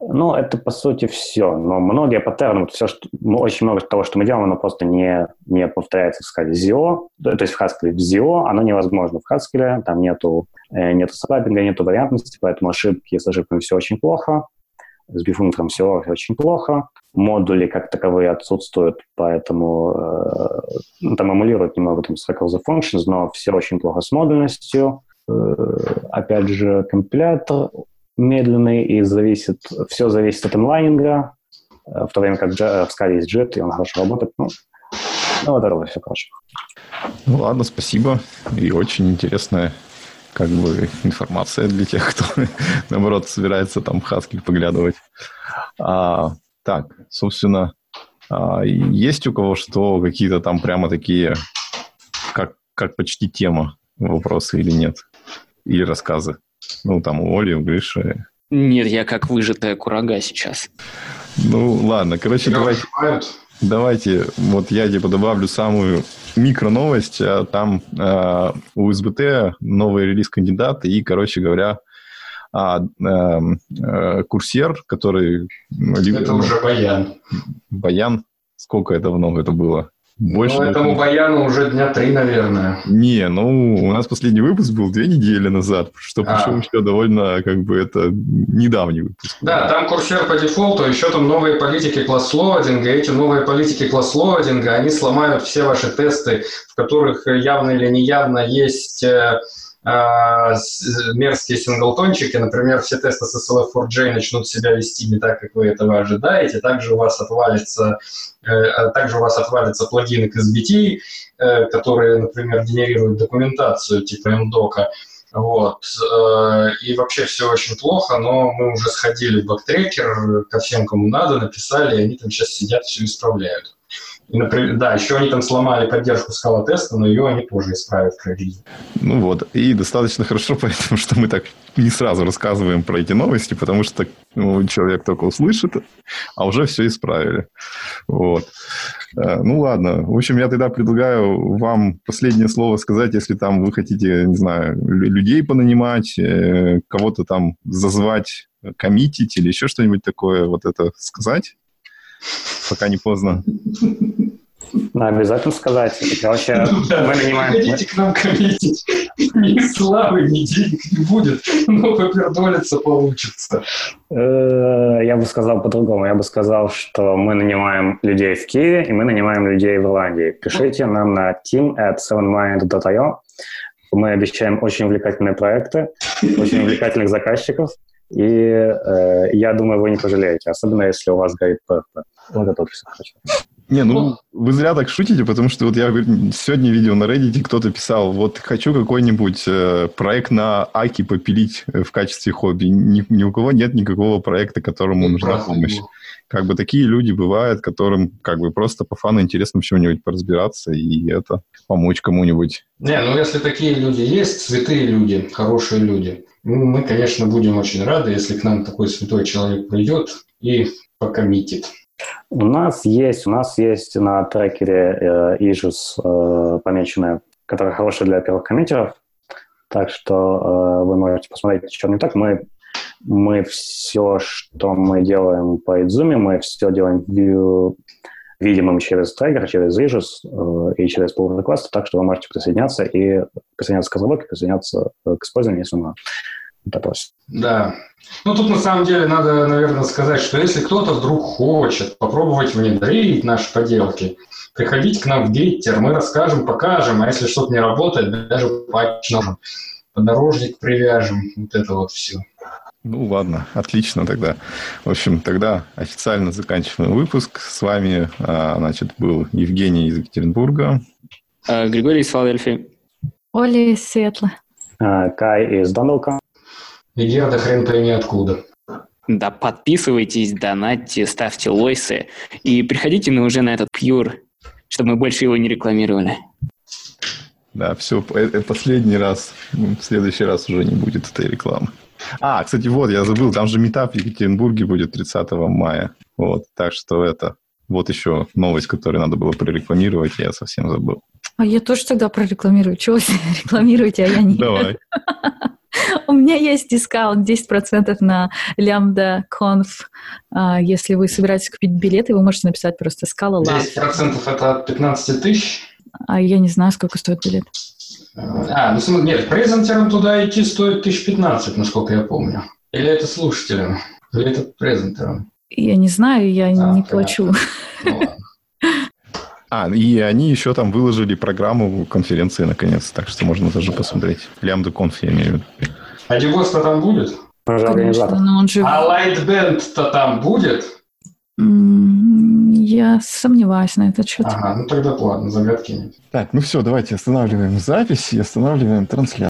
Ну, это по сути все. Но многие паттерны, вот все, что, ну, очень много того, что мы делаем, оно просто не, не повторяется в скале ZIO. То есть в Haskell в ZIO оно невозможно в Haskell. Там нету, э, нету скрабинга, нету вариантности, поэтому ошибки с ошибками все очень плохо. С бифунктором все очень плохо. Модули как таковые отсутствуют, поэтому э, ну, там эмулируют немного там Circle the Functions, но все очень плохо с модульностью. Э, опять же, компилятор медленный и зависит, все зависит от инлайнинга, э, в то время как в Scala есть JET, и он хорошо работает. Ну, ну это все, короче. Ну ладно, спасибо. И очень интересная как бы информация для тех, кто, наоборот, собирается там в Haskell поглядывать. А, так, собственно, а, есть у кого что, какие-то там прямо такие, как, как почти тема вопросы или нет? Или рассказы? Ну, там у Оли, у Гриши. Нет, я как выжатая курага сейчас. Ну, ладно. Короче, давайте, давайте, вот я типа добавлю самую микро новость. А там э, у СБТ новый релиз кандидата и, короче говоря, а, э, э, курсер, который... Это уже Баян. Баян? Сколько это давно это было? Больше ну, этому Баяну уже дня три, наверное. Не, ну, у нас последний выпуск был две недели назад, что а. причем еще довольно, как бы, это недавний выпуск. Да, там курсер по дефолту, еще там новые политики класс-лоадинга. Эти новые политики класс-лоадинга, они сломают все ваши тесты, в которых явно или неявно есть э, мерзкие синглтончики, например, все тесты с SLF4J начнут себя вести не так, как вы этого ожидаете, также у вас отвалится, э, а также у вас отвалится плагины к SBT, э, которые, например, генерируют документацию типа MDoc, вот. Э, и вообще все очень плохо, но мы уже сходили в бактрекер ко всем, кому надо, написали, и они там сейчас сидят, все исправляют. И, например, да, еще они там сломали поддержку скала-теста, но ее они тоже исправят к релизу. Ну вот, и достаточно хорошо, поэтому что мы так не сразу рассказываем про эти новости, потому что ну, человек только услышит, а уже все исправили. Вот. Э, ну ладно, в общем, я тогда предлагаю вам последнее слово сказать, если там вы хотите, не знаю, людей понанимать, э, кого-то там зазвать, коммитить или еще что-нибудь такое, вот это сказать пока не поздно. Ну, обязательно сказать. Короче, да, мы нанимаем... Приходите к нам коммитить. Ни славы, ни денег не будет, но попердолиться получится. Э, я бы сказал по-другому. Я бы сказал, что мы нанимаем людей в Киеве, и мы нанимаем людей в Ирландии. Пишите нам на team at sevenmind.io. Мы обещаем очень увлекательные проекты, очень увлекательных заказчиков. И э, я думаю, вы не пожалеете, особенно если у вас горит PHP. Вот это все хочу. Не, ну вы зря так шутите, потому что вот я сегодня видел на Reddit, кто-то писал, вот хочу какой-нибудь э, проект на Аки попилить э, в качестве хобби. Ни, ни у кого нет никакого проекта, которому ну, нужна помощь. как бы такие люди бывают, которым как бы просто по фану интересно в чем-нибудь поразбираться и это помочь кому-нибудь. Не, ну если такие люди есть, святые люди, хорошие люди, ну, мы, конечно, будем очень рады, если к нам такой святой человек придет и покоммитит. У нас есть, у нас есть на трекере э, Aegis э, помеченная, которая хорошая для первых коммитеров. Так что э, вы можете посмотреть, что не так. Мы, мы все, что мы делаем по Изуме, мы все делаем видимым через трекер, через Aegis э, и через pull request, так что вы можете присоединяться и присоединяться к разработке, присоединяться э, к использованию, если вам это просит. Да. Ну, тут на самом деле надо, наверное, сказать, что если кто-то вдруг хочет попробовать внедрить наши поделки, приходите к нам в Гиттер, мы расскажем, покажем, а если что-то не работает, даже патч нам подорожник привяжем, вот это вот все. Ну, ладно, отлично тогда. В общем, тогда официально заканчиваем выпуск. С вами, а, значит, был Евгений из Екатеринбурга. А, Григорий из Филадельфии. Оля из Сиэтла. А, Кай из Данлока. И Герда хрен пойми откуда. Да, подписывайтесь, донатьте, ставьте лойсы и приходите на уже на этот Pure, чтобы мы больше его не рекламировали. Да, все, последний раз. В следующий раз уже не будет этой рекламы. А, кстати, вот, я забыл, там же метап в Екатеринбурге будет 30 мая. Вот, так что это... Вот еще новость, которую надо было прорекламировать, я совсем забыл. А я тоже тогда прорекламирую. Чего вы рекламируете, а я не? Давай. У меня есть дискаунт 10% на Lambda Conf. А, если вы собираетесь купить билеты, вы можете написать просто Lab. 10% это от 15 тысяч? А я не знаю, сколько стоит билет. А, ну смотри, нет, презентерам туда идти стоит 1015, насколько я помню. Или это слушателям? Или это презентерам? Я не знаю, я А, не понятно. плачу. Ну. А, и они еще там выложили программу конференции наконец, так что можно тоже посмотреть. Лямбда конф, я имею в виду. А Дегоста там будет? Конечно, но он же... А Лайтбенд-то там будет? Я сомневаюсь на этот счет. Ага, ну тогда ладно, загадки нет. Так, ну все, давайте останавливаем запись и останавливаем трансляцию.